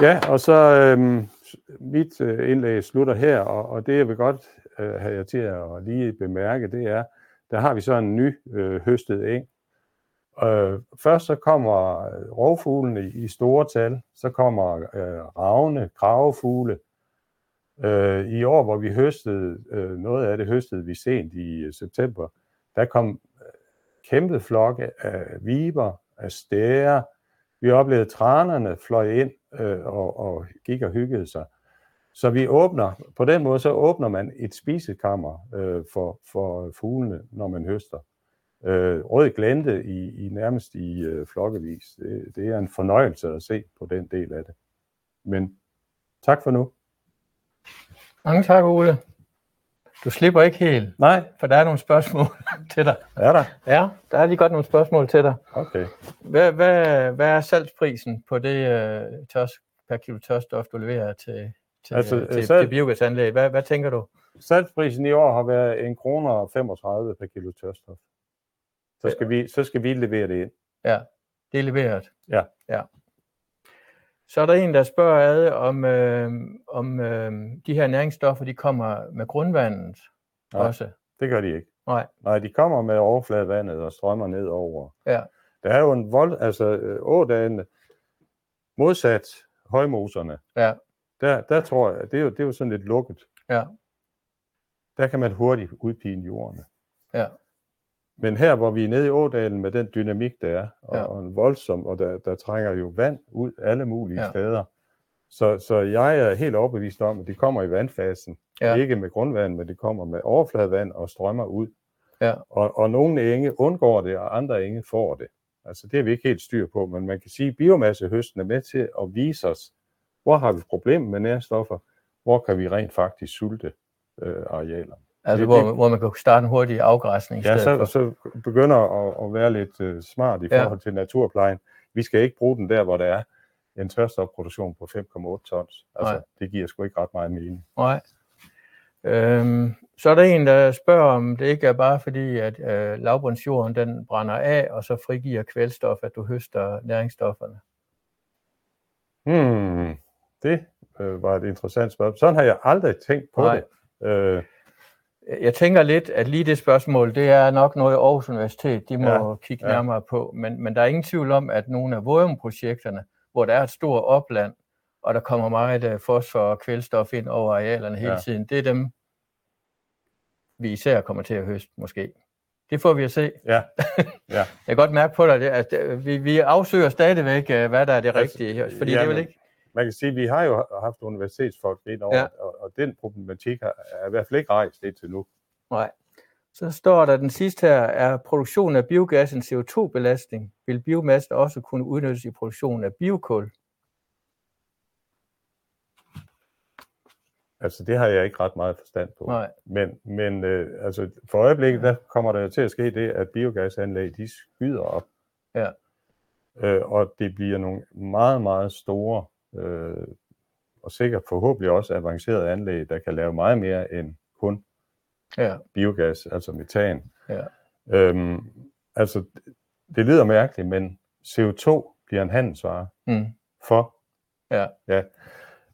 Ja, og så øh, mit øh, indlæg slutter her, og, og det jeg vil godt øh, havde jeg til at lige bemærke, det er, der har vi så en ny øh, høstet eng. Øh, først så kommer øh, rovfuglene i store tal, så kommer øh, ravne, kravefugle. Øh, I år, hvor vi høstede, øh, noget af det høstede vi sent i øh, september, der kom øh, kæmpe flokke af viber, af stære. Vi oplevede tranerne fløj ind øh, og, og gik og hyggede sig. Så vi åbner, på den måde så åbner man et spisekammer øh, for, for fuglene, når man høster. Øh, rød glente i, i nærmest i øh, flokkevis. Det, det er en fornøjelse at se på den del af det. Men tak for nu. Mange tak, Ole. Du slipper ikke helt. Nej. For der er nogle spørgsmål til dig. Er der? Ja, der er lige godt nogle spørgsmål til dig. Okay. Hvad, hvad, hvad er salgsprisen på det uh, tørs, per kilo tørstof, du leverer til, til, altså, til, salg... til biogasanlæg? Hvad, hvad tænker du? Salgsprisen i år har været 1 kroner 35 per kilo tørstof. Så skal, vi, så skal vi levere det ind. Ja, det er leveret. Ja. ja. Så er der en, der spørger ad, om, øh, om øh, de her næringsstoffer, de kommer med grundvandet Nej, også. det gør de ikke. Nej. Nej, de kommer med overfladevandet og strømmer ned over. Ja. Der er jo en vold, altså øh, ådagene, modsat højmoserne, Ja. Der, der tror jeg, det er, jo, det er jo sådan lidt lukket. Ja. Der kan man hurtigt udpine jordene. Ja. Men her, hvor vi er nede i ådalen med den dynamik, der er, og, Ja. og en voldsom, og der, der trænger jo vand ud alle mulige Ja. steder, Så, så jeg er helt overbevist om, at det kommer i vandfasen. Ja. Ikke med grundvand, men det kommer med overfladevand og strømmer ud. Ja. Og, og nogle enge undgår det, og andre enge får det. Altså det er vi ikke helt styr på, men man kan sige, at biomassehøsten er med til at vise os, hvor har vi problemer med nærstoffer, hvor kan vi rent faktisk sulte øh, arealer. Altså, Det- hvor, det- hvor man kan starte en hurtig afgræsning. Ja, så, for. så begynder at, at være lidt uh, smart i Ja. forhold til naturplejen. Vi skal ikke bruge den der, hvor der er en tørstopproduktion på 5,8 tons. Altså, Nej. det giver sgu ikke ret meget mening. Nej. Øhm, så er der en, der spørger, om det ikke er bare fordi, at øh, lavbundsjorden den brænder af, og så frigiver kvælstof, at du høster næringsstofferne. Hmm, det øh, var et interessant spørgsmål. Sådan har jeg aldrig tænkt på Nej. det. Øh, Jeg tænker lidt, at lige det spørgsmål, det er nok noget Aarhus Universitet, de må Ja, ja, kigge ja. nærmere på. Men, men der er ingen tvivl om, at nogle af Vårum-projekterne, hvor der er et stort opland, og der kommer meget øh, fosfor og kvælstof ind over arealerne hele Ja. tiden, det er dem, vi især kommer til at høste måske. Det får vi at se. ja, Jeg kan godt mærke på dig, det, at øh, vi, vi afsøger stadigvæk, øh, hvad der er det Altså, rigtige. her, Fordi det er vel ikke... man kan sige, at vi har jo haft universitetsfolk ind over, Ja. og, og den problematik har, er i hvert fald ikke rejst indtil nu. Nej. Så står der den sidste her, er produktionen af biogas en CO2-belastning? Vil biomasse også kunne udnyttes i produktionen af biokul? Altså, det har jeg ikke ret meget forstand på. Nej. Men, men øh, altså, for øjeblikket, der kommer der til at ske det, at biogasanlæg, de skyder op. Ja. Øh, og det bliver nogle meget, meget store, øh, og sikkert forhåbentlig også avancerede anlæg, der kan lave meget mere end kun Ja, biogas, altså metan. Ja. Øhm, altså, det lyder mærkeligt, men CO2 bliver en handelsvare mm. for. Ja. ja.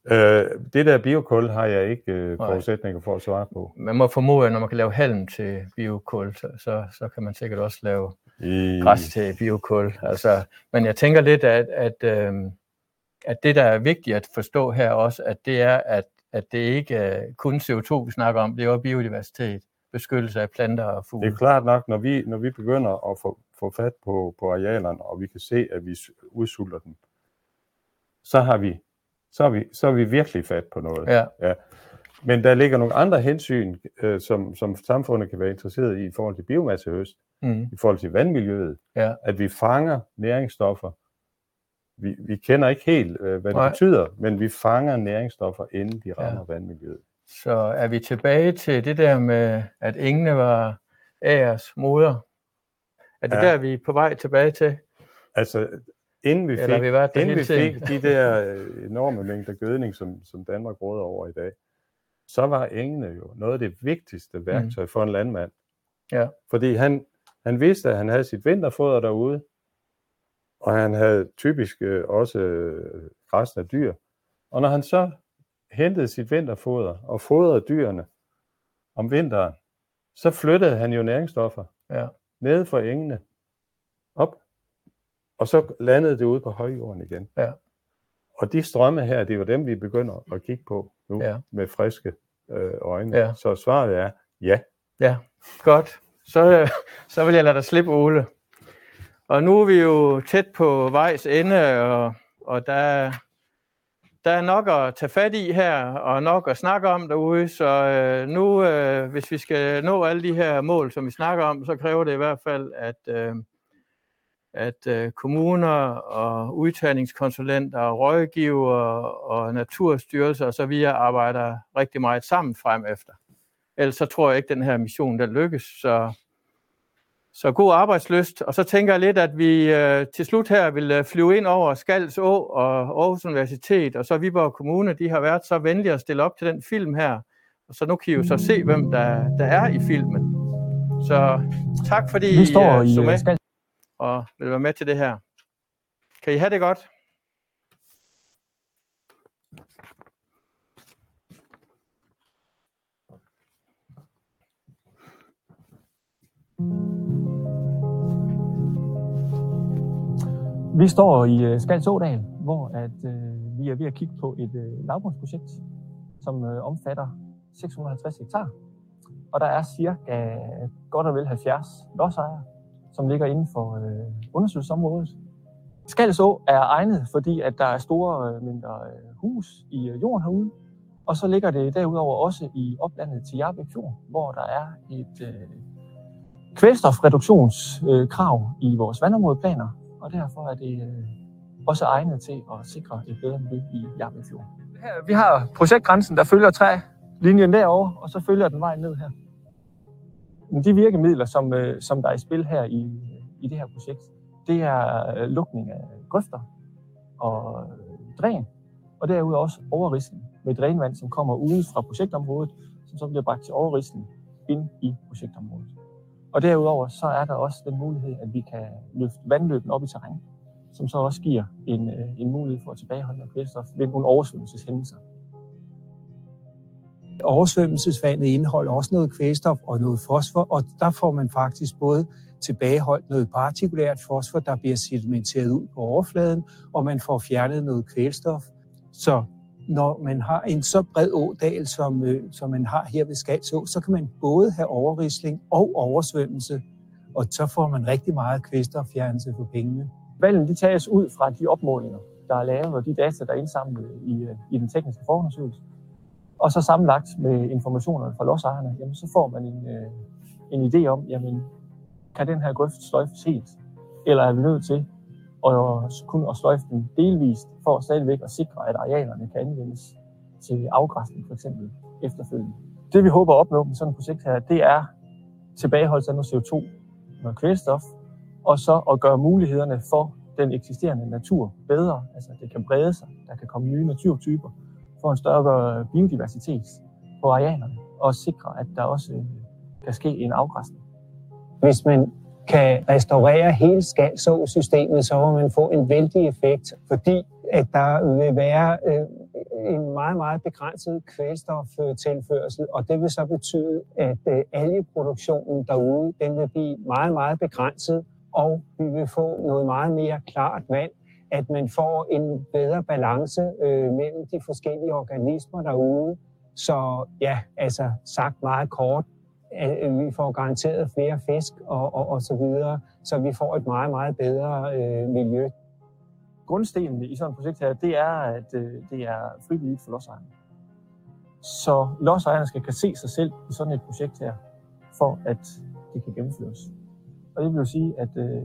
Øh, det der biokul har jeg ikke øh, forudsætninger for at svare på. man må formode, at når man kan lave halm til biokul, så, så, så kan man sikkert også lave I, græs til biokul. Altså, men jeg tænker lidt, at, at, øhm, at det, der er vigtigt at forstå her også, at det er, at, at det ikke er kun CO2, vi snakker om, det er også biodiversitet, beskyttelse af planter og Det fugle. er klart nok, når vi, når vi begynder at få, få fat på, på arealerne, og vi kan se, at vi udsulter dem, så har vi, så har vi, så har vi virkelig fat på noget. Ja, Ja. Men der ligger nogle andre hensyn, øh, som, som samfundet kan være interesseret i, i forhold til biomassehøst, mm. i forhold til vandmiljøet, Ja. at vi fanger næringsstoffer. Vi, vi kender ikke helt, øh, hvad det Nej. betyder, men vi fanger næringsstoffer, inden de rammer ja. vandmiljøet. Så er vi tilbage til det der med, at engene var æres moder. Er det ja. Der, vi er på vej tilbage til? Altså, inden vi Eller fik, har vi der inden vi fik de der øh, enorme mængder gødning, som, som Danmark råder over i dag, så var engene jo noget af det vigtigste værktøj for en landmand. Mm. Ja. Fordi han, han vidste, at han havde sit vinterfoder derude, og han havde typisk øh, også øh, græsne dyr. Og når han så hentede sit vinterfoder og fodrede dyrene om vinteren, så flyttede han jo næringsstoffer Ja. nede fra engene op, og så landede det ude på højjorden igen. Ja. Og de strømme her, det er jo dem, vi begynder at kigge på nu Ja. med friske øh, øjne. Ja. Så svaret er ja. Ja, godt. Så, øh, så vil jeg lade dig slippe, Ole. Og nu er vi jo tæt på vejs ende, og, og der, der er nok at tage fat i her, og nok at snakke om derude. Så øh, nu, øh, hvis vi skal nå alle de her mål, som vi snakker om, så kræver det i hvert fald, at, øh, at øh, kommuner og udtagningskonsulenter og rådgiver og naturstyrelser og så videre arbejder rigtig meget sammen frem efter. Ellers så tror jeg ikke, at den her mission der lykkes. Så, så god arbejdsløst. Og så tænker jeg lidt, at vi øh, til slut her vil øh, flyve ind over Skals Å og Aarhus Universitet, og så Viborg Kommune. De har været så venlige at stille op til den film her. Og så nu kan I jo så se, hvem der, der er i filmen. Så tak fordi Vi står I i så med øh, og vil være med til det her. Kan I have det godt? Vi står i øh, Skals Ådal, hvor at, øh, vi er ved at kigge på et øh, lavbundsprojekt, som øh, omfatter 650 hektar. Og der er cirka godt og vel 70 lodsejere, som ligger inden for øh, undersøgelsesområdet. Skalså er egnet, fordi at der er store øh, mindre øh, hus i øh, jorden herude, og så ligger det derudover også i oplandet til Jarbæk Fjord, hvor der er et øh, kvælstofreduktionskrav øh, i vores vandområdeplaner, og derfor er det øh, også egnet til at sikre et bedre miljø i Jammelfjorden. Her, vi har projektgrænsen, der følger trælinjen derovre, og så følger den vej ned her. Men de virkemidler, som, øh, som der er i spil her i, i det her projekt, det er øh, lukning af grøfter og dræn, og derudover også overrisling med drænvand, som kommer uden fra projektområdet, som så bliver bragt til overrisling ind i projektområdet. Og derudover så er der også den mulighed, at vi kan løfte vandløben op i terræn, som så også giver en, øh, en mulighed for at tilbageholde kvælstof ved nogle oversvømmelseshændelser. Oversvømmelsesvandet indeholder også noget kvælstof og noget fosfor, og der får man faktisk både tilbageholdt noget partikulært fosfor, der bliver sedimenteret ud på overfladen, og man får fjernet noget kvælstof. Så når man har en så bred ådal, som, øh, som man har her ved Skalså, så kan man både have overrisling og oversvømmelse, og så får man rigtig meget kvælstoffjernelse for pengene. Valgene de tages ud fra de opmålinger, der er lavet, og de data, der er indsamlet i, øh, i den tekniske forundersøgelse. Og så sammenlagt med informationerne fra lodsejerne, jamen, så får man en, øh, en idé om, jamen, kan den her grøft sløjfes helt? Eller er vi nødt til og kun at sløjfe den delvist, for stadigvæk at sikre, at arealerne kan anvendes til afgræsning for eksempel efterfølgende. Det vi håber at opnå med sådan et projekt her, det er tilbageholdelse af noget CO2, noget kvælstof, og så at gøre mulighederne for den eksisterende natur bedre, altså det kan brede sig, der kan komme nye naturtyper, få en større biodiversitet på arealerne, og sikre, at der også kan ske en afgræsning. Hvis man kan restaurere hele skalsåsystemet, så vil man få en vældig effekt, fordi at der vil være øh, en meget, meget begrænset kvælstoftilførsel, og det vil så betyde, at øh, algeproduktionen derude, den vil blive meget, meget begrænset, og vi vil få noget meget mere klart vand, at man får en bedre balance øh, mellem de forskellige organismer derude. Så ja, altså sagt meget kort, at vi får garanteret flere fisk og, og, og så videre, så vi får et meget, meget bedre øh, miljø. Grundstenen i sådan et projekt her, det er, at øh, det er frivilligt for lodsejerne. Så lodsejerne skal kan se sig selv i sådan et projekt her, for at det kan gennemføres. Og det vil jo sige, at øh,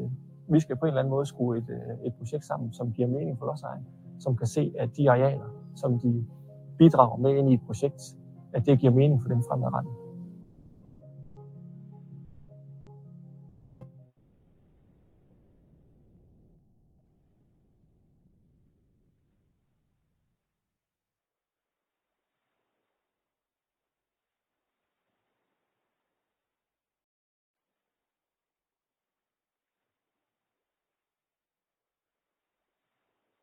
vi skal på en eller anden måde skrue et, øh, et projekt sammen, som giver mening for lodsejerne, som kan se, at de arealer, som de bidrager med ind i et projekt, at det giver mening for dem fremadrettet.